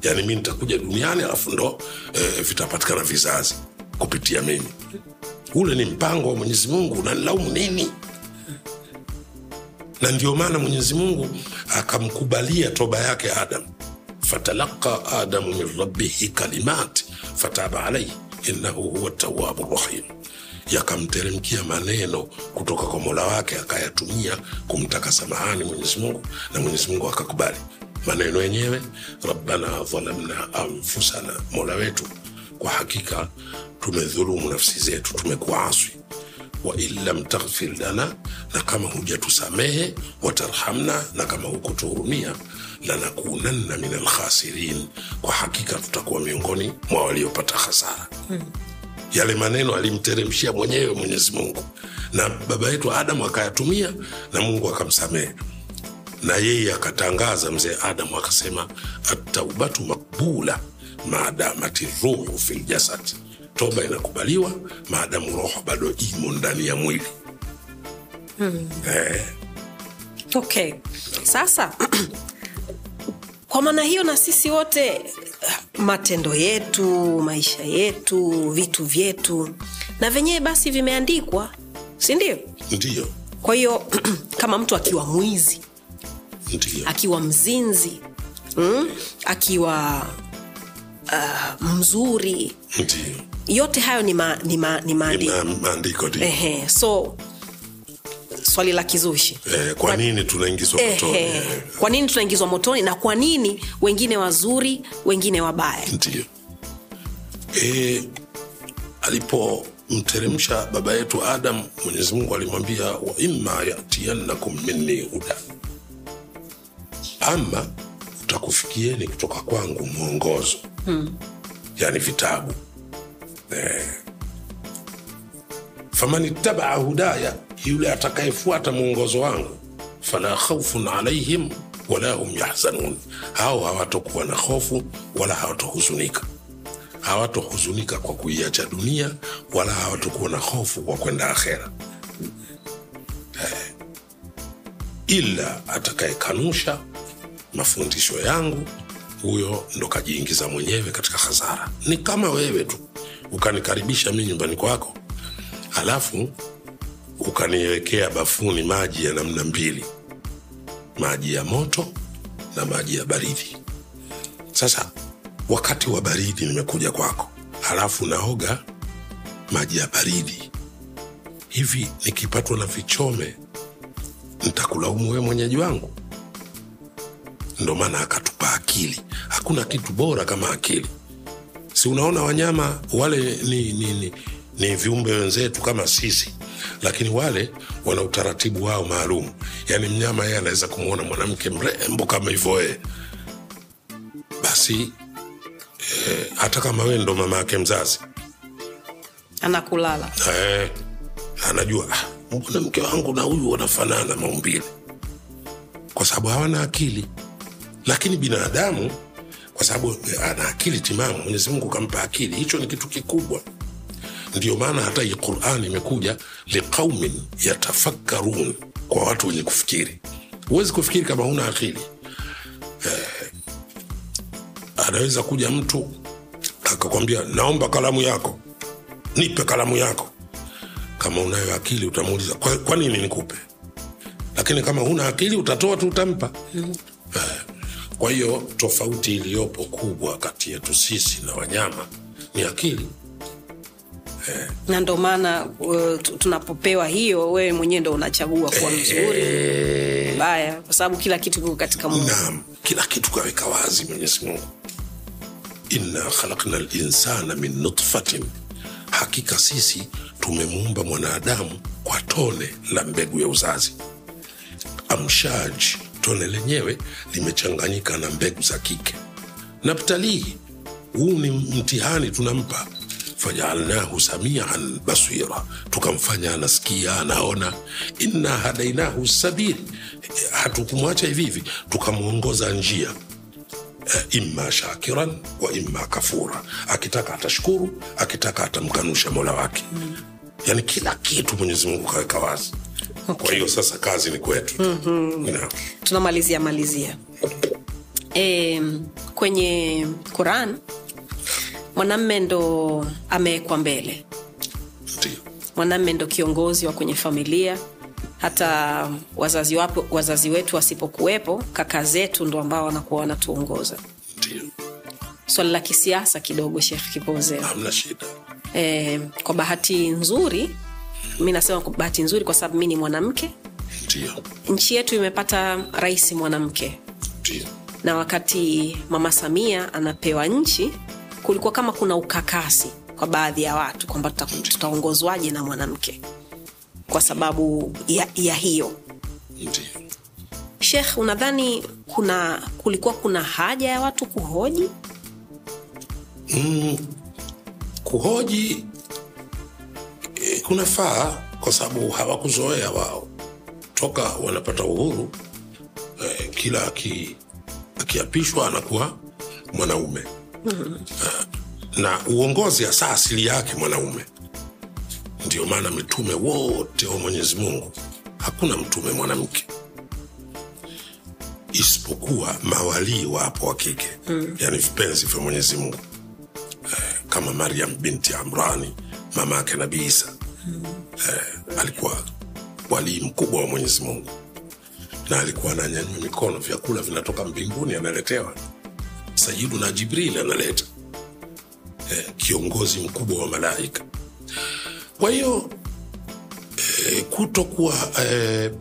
Yani mi nitakuja duniani alafu ndo e, vitapatikana vizazi kupitia mimi ule ni mpango wa mwenyezi mungu. Unanilaumu nini? Na ndio maana mwenyezi mungu akamkubalia toba yake adam. Fatalaka adamu min rabbihi kalimat fataba alaihi innahu huwa tawabu rahim. Yakamteremkia maneno kutoka kwa mola wake akayatumia kumtaka samahani mwenyezi mungu na mwenyezi mungu akakubali. Maneno yenyewe rabbana dhalamna anfusana mola wetu kwa hakika tumedhulumu nafsi zetu tumekuaswi wain lam taghfir lana na kama hujatusamehe watarhamna na kama hukutuhurumia lanakunanna min alkhasirin kwa hakika tutakuwa miongoni mwa waliopata hasara. Hmm. yale maneno alimteremshia mwenyewe mwenyezi mungu. Na baba yetu adamu akayatumia na mungu akamsamehe. Na yeye akatangaza mzee adamu akasema ataubatu makbula maadamati ruhu fil jasad, toba inakubaliwa maadamu roho bado imo ndani ya mwili. Hmm. eh, okay. Sasa kwa maana hiyo na sisi wote matendo yetu maisha yetu vitu vyetu na venyewe basi vimeandikwa si ndio? Ndio. Kwa hiyo kama mtu akiwa mwizi ndiyo akiwa mzinzi mm? akiwa uh, mzuri. Ndiyo yote hayo ni, ma, ni, ma, ni maandiko. ma- maandiko Ehe, so swali la kizushi. Eh, kwa nini tunaingizwa motoni Ehe, eh, kwa nini tunaingizwa motoni na kwa nini wengine wazuri wengine wabaya? Ndiyo e, alipomteremsha baba yetu adam mwenyezi mungu alimwambia waima yatiannakum minni huda. Ama utakufikieni kutoka kwangu mwongozo. Hmm. yani vitabu. Eh. faman ittabaa hudaya yule atakayefuata mwongozo wangu. Fala khaufun alaihim wala hum yahzanun. Hao hawatokuwa na hofu wala hawatohuzunika. Hawatohuzunika kwa kuiacha dunia wala hawatokuwa na hofu kwa kwenda akhera. Eh, ila atakayekanusha mafundisho yangu huyo ndo kajiingiza mwenyewe katika hasara ni kama wewe tu ukanikaribisha mi nyumbani kwako alafu ukaniwekea bafuni maji ya namna mbili maji ya moto na maji ya baridi. Sasa wakati wa baridi nimekuja kwako halafu naoga maji ya baridi. Hivi nikipatwa na vichome ntakulaumu wewe mwenyeji wangu ndo maana akatupa akili. Hakuna kitu bora kama akili. Si unaona wanyama wale ni, ni, ni, ni viumbe wenzetu kama sisi lakini wale wana utaratibu wao maalum. Yaani mnyama yeye anaweza kumwona mwanamke mrembo kama hivyo wee basi eh, hata kama wewe ndo mama yake mzazi. Anakulala. Eh, anajua "Ah, mbona mke wangu na huyu wanafanana maumbile. Kwa sababu hawana akili lakini binadamu kwa sababu ana akili timamu mwenyezi mungu kampa akili hicho ni kitu kikubwa. Ndio maana hata hii quran imekuja liqaumin yatafakkarun kwa watu wenye kufikiri. Huwezi kufikiri kama huna akili. Eh, anaweza kuja mtu akakwambia naomba kalamu yako nipe kalamu yako. Kama unayo akili utamuuliza kwa, kwa nini nikupe? Lakini kama huna akili utatoa tu utampa. Eh, kwa hiyo tofauti iliyopo kubwa kati yetu sisi na wanyama ni akili. Na ndo maana uh, tunapopewa hiyo wewe mwenyewe ndo unachagua kuwa mzuri mbaya kwa sababu kila kitu kiko katika mungu naam kila kitu kaweka wazi mwenyezi mungu. Inna khalakna linsana min nutfatin. Hakika sisi tumemuumba mwanadamu kwa tone la mbegu ya uzazi. Amshaj tone lenyewe limechanganyika na mbegu za kike. Naftali huu ni mtihani tunampa. Fajaalnahu samian basira tukamfanya anasikia anaona. Inna hadainahu sabili hatukumwacha hivi hivi tukamwongoza njia. Eh, imma shakiran wa imma kafura. Akitaka atashukuru akitaka atamkanusha mola wake. Yaani kila kitu mwenyezi mungu kaweka wazi kwa hiyo sasa kazi ni kwetu. Mm-hmm. tunamalizia malizia. E, kwenye quran mwanamme ndo amewekwa mbele. Mwanamme ndo kiongozi wa kwenye familia. Hata wazazi, wapo, wazazi wetu wasipokuwepo kaka zetu ndo ambao wanakuwa wanatuongoza. Swali la kisiasa kidogo shekh kipoze. E, kwa bahati nzuri mi nasema bahati nzuri kwa sababu mi ni mwanamke. Nchi yetu imepata rais mwanamke. Na wakati mama samia anapewa nchi kulikuwa kama kuna ukakasi kwa baadhi ya watu kwamba tutaongozwaje na mwanamke kwa sababu ya, ya hiyo. Shekh unadhani kuna kulikuwa kuna haja ya watu kuhoji? Mm, kuhoji kunafaa kwa sababu hawakuzoea wao. Toka wanapata uhuru eh, kila aki- akiapishwa anakuwa mwanaume. Mm. na uongozi hasa asili yake mwanaume. Ndio maana mitume wote wa mwenyezi mungu hakuna mtume mwanamke. Isipokuwa mawalii wapo wa kike. Mm. yani vipenzi vya mwenyezi mungu. Kama mariam binti Amrani mama yake Nabii Isa eh, alikuwa walii mkubwa wa Mwenyezi Mungu na alikuwa ananyanywa mikono, vyakula vinatoka mbinguni analetewa. Sayidu na Jibril analeta eh, kiongozi mkubwa wa malaika. Kwa hiyo eh, kutokuwa eh,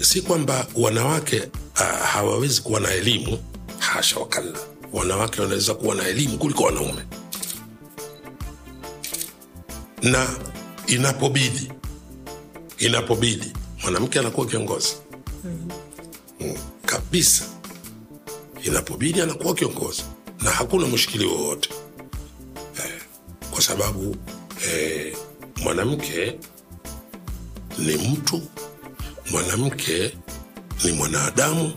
si kwamba wanawake ah, hawawezi kuwa na elimu, hasha wakalla. Wanawake wanaweza kuwa na elimu kuliko wanaume na inapobidi. Inapobidi. Mwanamke anakuwa kiongozi. Mm, kabisa. Inapobidi anakuwa kiongozi. Na hakuna mshikili wowote. Eh, kwa sababu eh, mwanamke ni mtu mwanamke ni mwanadamu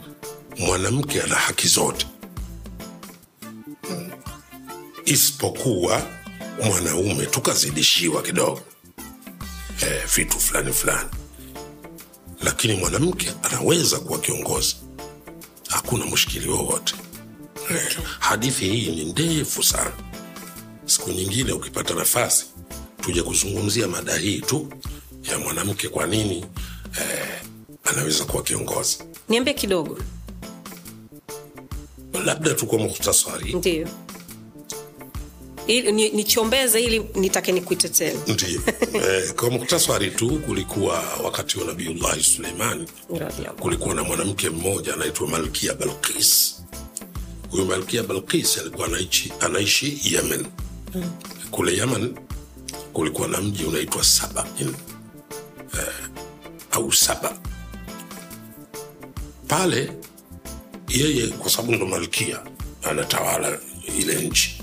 mwanamke ana haki zote. Isipokuwa mwanaume tukazidishiwa kidogo eh, vitu fulani fulani. Lakini mwanamke anaweza kuwa kiongozi. Hakuna mushkili wowote. Eh, hadithi hii ni ndefu sana. Siku nyingine ukipata nafasi tuje kuzungumzia mada hii tu ya mwanamke kwa nini eh, anaweza kuwa kiongozi. Niambie kidogo. Labda tu kwa muhtasari. Ndio ili ni- nichombeze ili nitake nikuite tena. Ndio. Eh, kwa muktasari tu kulikuwa wakati wa nabiullahi suleimani kulikuwa na mwanamke mmoja anaitwa malkia balkis. Huyu malkia balkis alikuwa anaishi, anaishi yemen. Mm. kule yemen kulikuwa na mji unaitwa saba in, eh, au saba. Pale yeye kwa sababu ndo malkia anatawala ile nchi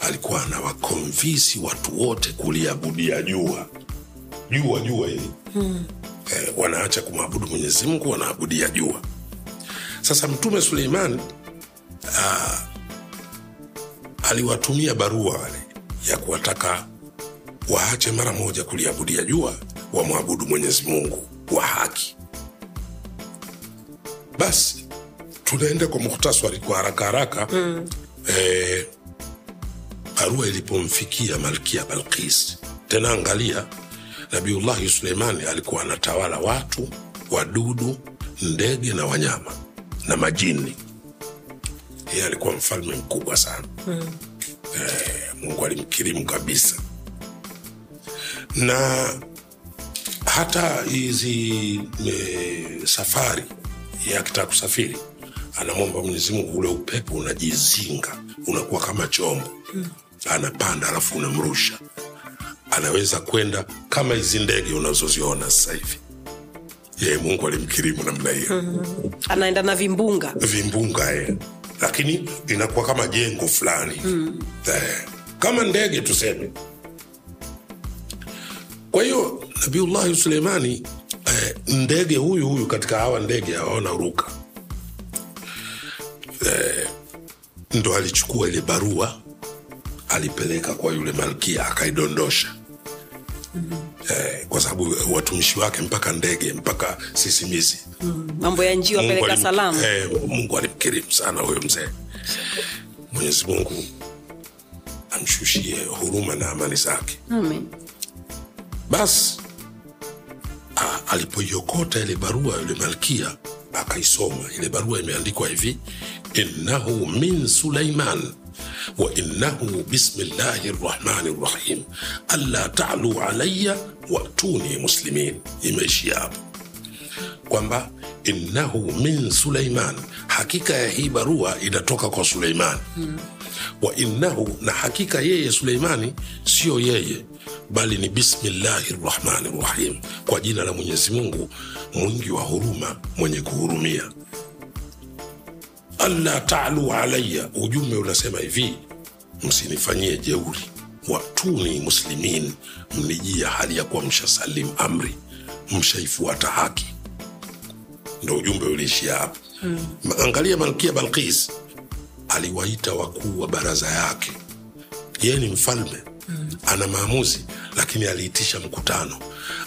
alikuwa anawakonvisi watu wote kuliabudia jua. Jua jua hili. Hmm. eh, wanaacha kumwabudu mwenyezi mungu wanaabudia jua. Sasa mtume suleiman ah, aliwatumia barua wale ya kuwataka waache mara moja kuliabudia jua wamwabudu mwenyezi mungu wa haki. Basi tunaenda kwa muhtasari kwa haraka haraka. Mm. eh, barua ilipomfikia malkia balkis. Tena angalia nabiullahi suleimani alikuwa anatawala watu wadudu ndege na wanyama na majini. Yeye alikuwa mfalme mkubwa sana. Mm. eh, mungu alimkirimu kabisa. Na hata hizi e, safari ya akitaka kusafiri anamwomba mwenyezi mungu ule upepo unajizinga unakuwa kama chombo. Mm. Anapanda alafu unamrusha. Anaweza kwenda kama hizi ndege unazoziona sasa hivi. Yeye mungu alimkirimu namna hiyo. Mm. anaenda na vimbunga. Vimbunga e lakini inakuwa kama jengo fulani. Mm-hmm. kama ndege tuseme. Kwa hiyo nabiullahi suleimani eh, ndege huyu huyu katika hawa ndege awaona ruka eh, ndo alichukua ile barua alipeleka kwa yule malkia akaidondosha. Eh, kwa sababu watumishi wake mpaka ndege mpaka sisimizi. Mambo ya njia Mungu wapeleka salamu. Eh, mungu alimkirimu sana huyo mzee. Mwenyezi mungu amshushie huruma na amani zake. Basi alipoiokota ile barua yule malkia akaisoma. Ile barua imeandikwa hivi innahu min suleiman wa innahu bismillahi rrahmani rrahim anla talu alaya watuni muslimin. Imeishia hapo. Kwamba innahu min suleiman. Hakika ya hii barua inatoka kwa suleiman. Hmm. wa innahu na hakika yeye suleimani sio yeye bali ni bismillahi rrahmani rrahim kwa jina la mwenyezi mungu mwingi wa huruma mwenye kuhurumia alla talu alaya ujumbe unasema hivi msinifanyie jeuri. Watuni muslimin. Mnijia hali ya kuwa mshasalim amri. Mshaifuata haki. Ndo ujumbe uliishia hapo. Hmm. angalia malkia balkis aliwaita wakuu wa baraza yake. Yeye ni mfalme. Mm. ana maamuzi lakini aliitisha mkutano.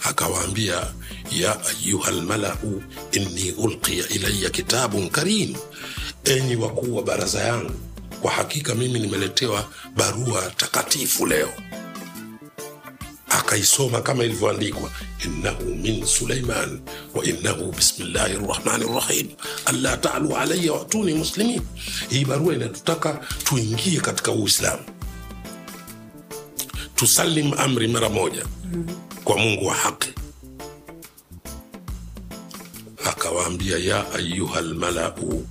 Akawaambia ya ayuha lmalau inni ulqiya ilaya kitabun karim enyi wakuu wa baraza yangu kwa hakika mimi nimeletewa barua takatifu leo. Akaisoma kama ilivyoandikwa innahu min suleiman wa innahu bismillahi rrahmani rrahim. Alla talu alaya watuni muslimin. Hii barua inatutaka tuingie katika uislamu. Tusalim amri mara moja kwa mungu wa haki. Akawaambia ya ayuha lmalau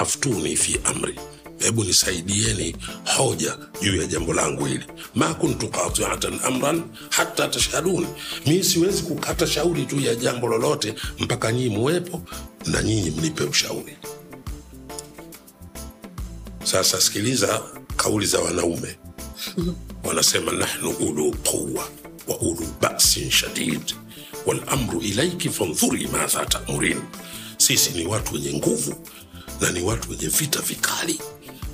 aftuni fi amri. Hebu nisaidieni hoja juu ya jambo langu hili. Ma kuntu qatiatan amran hata tashhaduni mi siwezi kukata shauri juu ya jambo lolote mpaka nyinyi muwepo na nyinyi mnipe ushauri. Sasa sikiliza kauli za wanaume. Wanasema nahnu ulu quwa wa ulu basin shadid. Walamru ilaiki fandhuri madha tamurin. Sisi ni watu wenye nguvu na ni watu wenye vita vikali.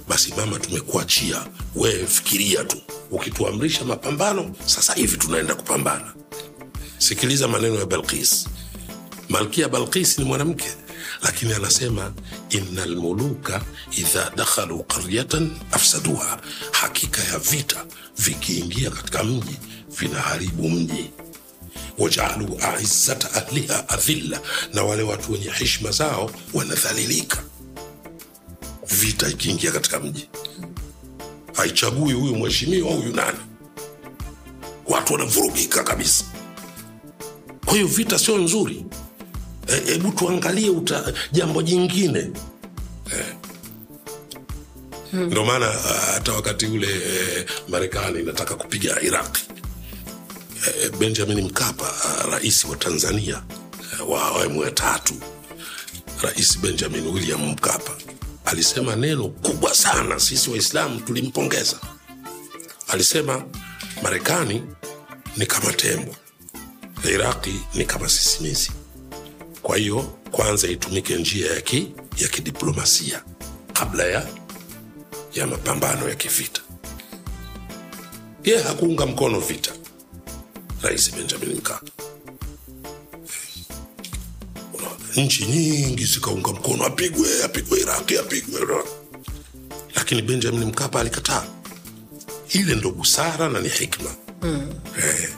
Basi mama tumekuachia. Wewe fikiria tu. Ukituamrisha mapambano sasa hivi tunaenda kupambana. Sikiliza maneno ya balkis. Malkia balkis ni mwanamke lakini anasema ina lmuluka idha dakhalu qaryatan afsaduha. Hakika ya vita vikiingia katika mji vinaharibu mji. Wajaaluu aizzata ahliha adhilla na wale watu wenye heshima zao wanadhalilika vita ikiingia katika mji. Haichagui huyu mheshimiwa huyu nani? Watu wanavurugika kabisa. Kwa hiyo vita sio nzuri. Hebu e, tuangalie uta, jambo jingine. Eh. ndo maana hata wakati ule e, marekani inataka kupiga iraqi e, benjamin mkapa rais wa tanzania eh, wa awamu ya tatu. Rais benjamin william mkapa alisema neno kubwa sana sisi waislamu tulimpongeza. Alisema marekani ni kama tembo iraqi ni kama sisimizi. Kwa hiyo kwanza itumike njia ya, ki, ya kidiplomasia kabla ya, ya mapambano ya kivita. Ye hakuunga mkono vita rais benjamin mkapa nchi nyingi zikaunga mkono apigwe apigwe iraki apigwe lakini benjamin mkapa alikataa. Ile ndo busara na ni hikma. Mm. eh.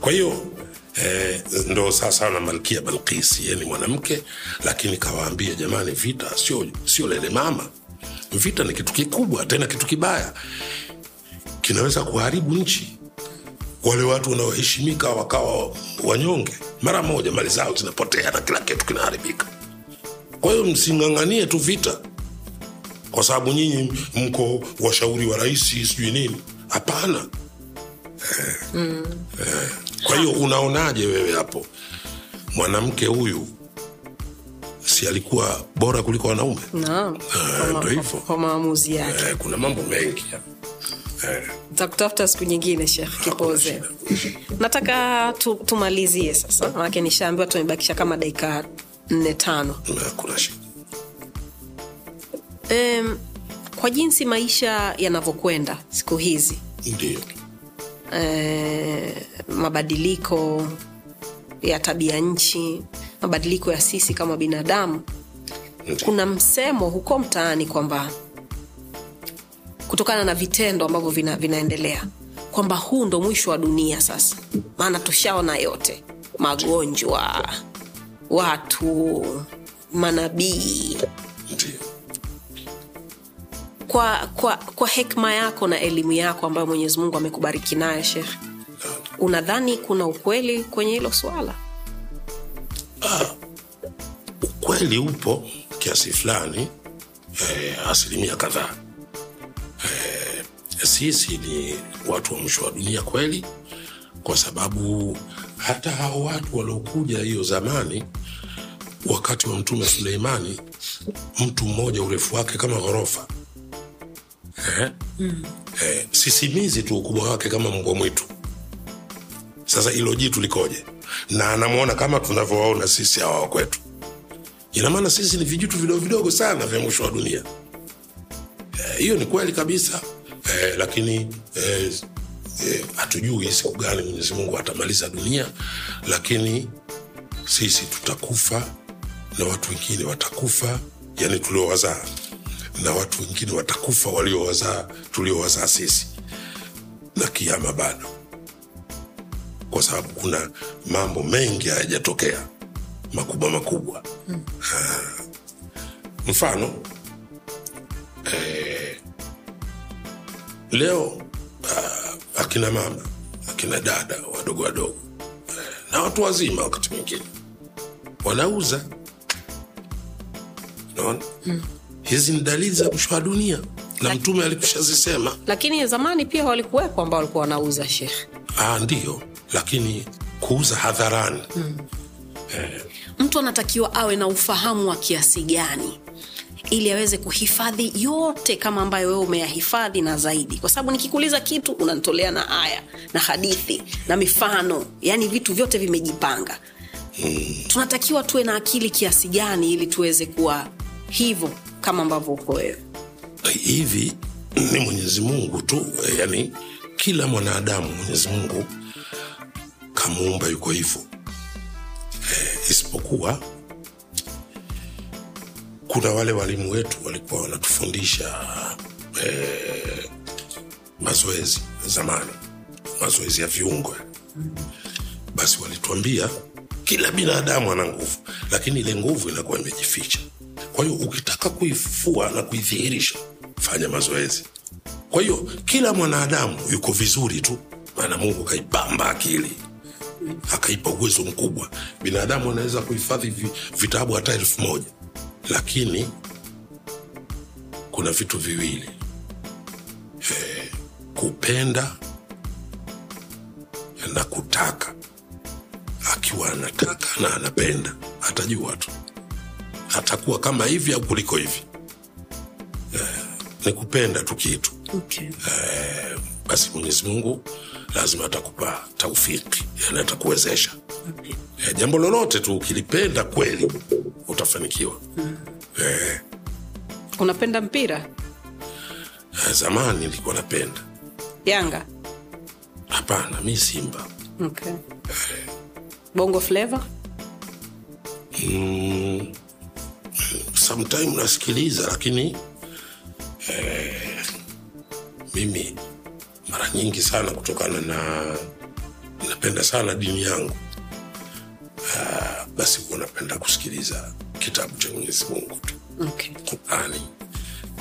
kwa hiyo eh, ndo sasa na malkia balkisi ye ni mwanamke lakini kawaambia jamani vita sio sio lele mama. Vita ni kitu kikubwa tena kitu kibaya. Kinaweza kuharibu nchi. Wale watu wanaoheshimika wakawa wanyonge mara moja mali zao zinapotea na kila kitu kinaharibika. Kwa hiyo msing'ang'anie tu vita. Kwa sababu nyinyi mko washauri wa rahisi sijui nini. Hapana. Eh, mm. eh. kwa hiyo unaonaje wewe hapo? Mwanamke huyu si alikuwa bora kuliko wanaume? Naam. Eh, ndo hivyo. kwa maamuzi yake. Eh, kuna mambo mengi. eh, takutafuta siku nyingine shekh kipoze. nataka tu, tumalizie sasa. Manake nishaambiwa tumebakisha kama dakika nne tano. Um, kwa jinsi maisha yanavyokwenda siku hizi. Ndio. Eh, mabadiliko ya tabia nchi mabadiliko ya sisi kama binadamu. Ndiyo. kuna msemo huko mtaani kwamba kutokana na vitendo ambavyo vina, vinaendelea kwamba huu ndo mwisho wa dunia sasa. Maana tushaona yote. Magonjwa watu manabii. Kwa, kwa, kwa hekma yako na elimu yako ambayo mwenyezi mungu amekubariki nayo shekh unadhani kuna ukweli kwenye hilo swala? Ukweli upo kiasi fulani eh, asilimia kadhaa eh, sisi ni watu wa mwisho wa dunia kweli kwa sababu hata hao watu waliokuja hiyo zamani wakati wa mtume suleimani mtu mmoja urefu wake kama ghorofa. Eh? mm. eh, sisimizi tu ukubwa wake kama mbwa mwitu. Sasa ilo jitu likoje? Na anamwona kama tunavyowaona sisi hawa kwetu. Ina maana sisi ni vijitu vidogo vidogo sana vya mwisho wa dunia hiyo ni kweli kabisa. Eh, lakini eh, eh, hatujui siku gani mwenyezi mungu atamaliza dunia lakini sisi tutakufa na watu wengine watakufa yani tuliowazaa na watu wengine watakufa waliowazaa tuliowazaa sisi na kiama bado. Kwa sababu kuna mambo mengi hayajatokea makubwa makubwa. Mm. mfano eh, leo uh, akina mama akina dada wadogo wadogo eh, na watu wazima wakati mwingine wanauza. Naona mm. hizi ni dalili za mwisho wa dunia na mtume alikushazisema lakini zamani pia walikuwepo ambao walikuwa wanauza shekh ndio ndiyo lakini kuuza hadharani. Mtu anatakiwa awe na ufahamu wa kiasi gani ili aweze kuhifadhi yote kama ambayo wewe umeyahifadhi na zaidi. Kwa sababu nikikuuliza kitu unanitolea na aya na hadithi na mifano. Yani vitu vyote vimejipanga. Tunatakiwa tuwe na akili kiasi gani ili tuweze kuwa hivyo kama ambavyo uko wewe? Hivi ni mwenyezi mungu tu yani kila mwanadamu mwenyezi mungu kamuumba yuko hivyo. Eh, isipokuwa kuna wale walimu wetu walikuwa wanatufundisha eh, mazoezi zamani. Mazoezi ya viungo. Basi walituambia kila binadamu ana nguvu lakini ile nguvu inakuwa imejificha. Kwa hiyo ukitaka kuifua na kuidhihirisha fanya mazoezi. Kwa hiyo kila mwanadamu yuko vizuri tu maana mungu kaipamba akili akaipa uwezo mkubwa. Binadamu anaweza kuhifadhi vitabu hata elfu moja lakini kuna vitu viwili. E, kupenda na kutaka. Akiwa anataka na anapenda atajua tu. Atakuwa kama hivi au kuliko hivi. E, ni kupenda tu kitu. Okay. basi mwenyezi mungu lazima atakupa taufiki yani atakuwezesha eh, jambo lolote tu ukilipenda kweli utafanikiwa. Eh, unapenda mpira? Eh, zamani nilikuwa napenda. Yanga? Hapana mi simba. Okay. bongo fleva mm, sometime nasikiliza lakini eh, mimi mara nyingi sana kutokana na napenda sana dini yangu ah, basi huwa napenda kusikiliza kitabu cha mwenyezi mungu tu. Okay. qurani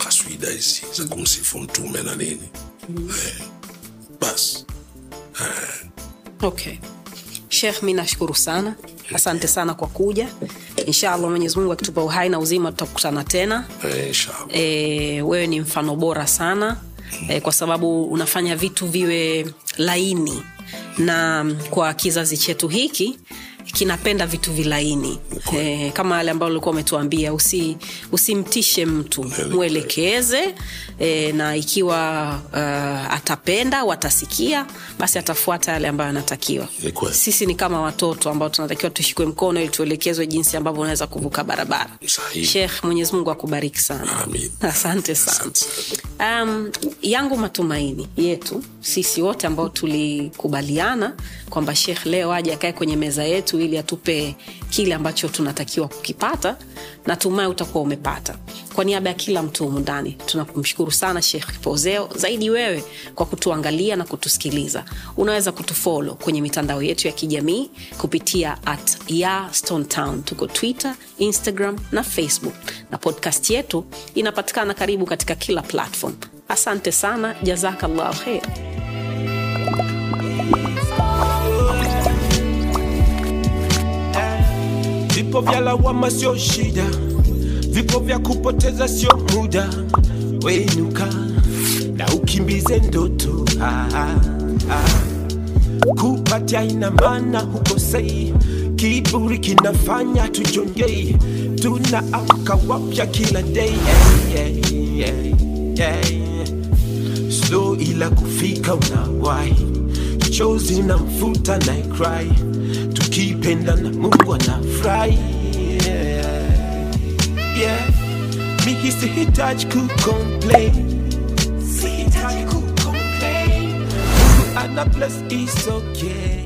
kaswida hizi za kumsifu mtume na nini. Eh, basi okay. shekh mi nashukuru sana. Asante sana kwa kuja. Inshallah mwenyezi mungu akitupa uhai na uzima tutakutana tena. Eh, e, wewe ni mfano bora sana. E, kwa sababu unafanya vitu viwe laini na kwa kizazi chetu hiki kinapenda vitu vilaini. E, kama yale ambayo ulikuwa umetuambia usi, usimtishe mtu mwelekeze. e, na ikiwa uh, atapenda watasikia basi atafuata yale ambayo anatakiwa sisi ni kama watoto ambao tunatakiwa tushikwe mkono ili tuelekezwe jinsi ambavyo unaweza kuvuka barabara. Shekh mwenyezi mungu akubariki sana. Amin. asante sana. Asante. um, yangu matumaini yetu sisi wote ambao tulikubaliana kwamba shekh leo aje akae kwenye meza yetu ili atupe kile ambacho tunatakiwa kukipata natumai utakuwa umepata. Kwa niaba ya kila mtu humu ndani tunakumshukuru sana shekh pozeo zaidi wewe kwa kutuangalia na kutusikiliza. Unaweza kutufolo kwenye mitandao yetu ya kijamii kupitia at ya stone tuko twitter instagram na facebook. Na podcast yetu inapatikana karibu katika kila platform. Asante sana jazakallah kher Vipo vya lawama sio shida, vipo vya kupoteza sio muda. Wenuka na ukimbize ndoto ah, ah, ah. Kupatia ina maana hukosei, kiburi kinafanya tujongei, tunaamka wapya kila day yeah, yeah, yeah, yeah. Slow ila kufika unawahi, chozi na mfuta na cry, tukipenda na Mungu anafurahi yeah. yeah. Mimi sihitaji kucomplain, sihitaji kucomplain, Mungu ana bless is okay.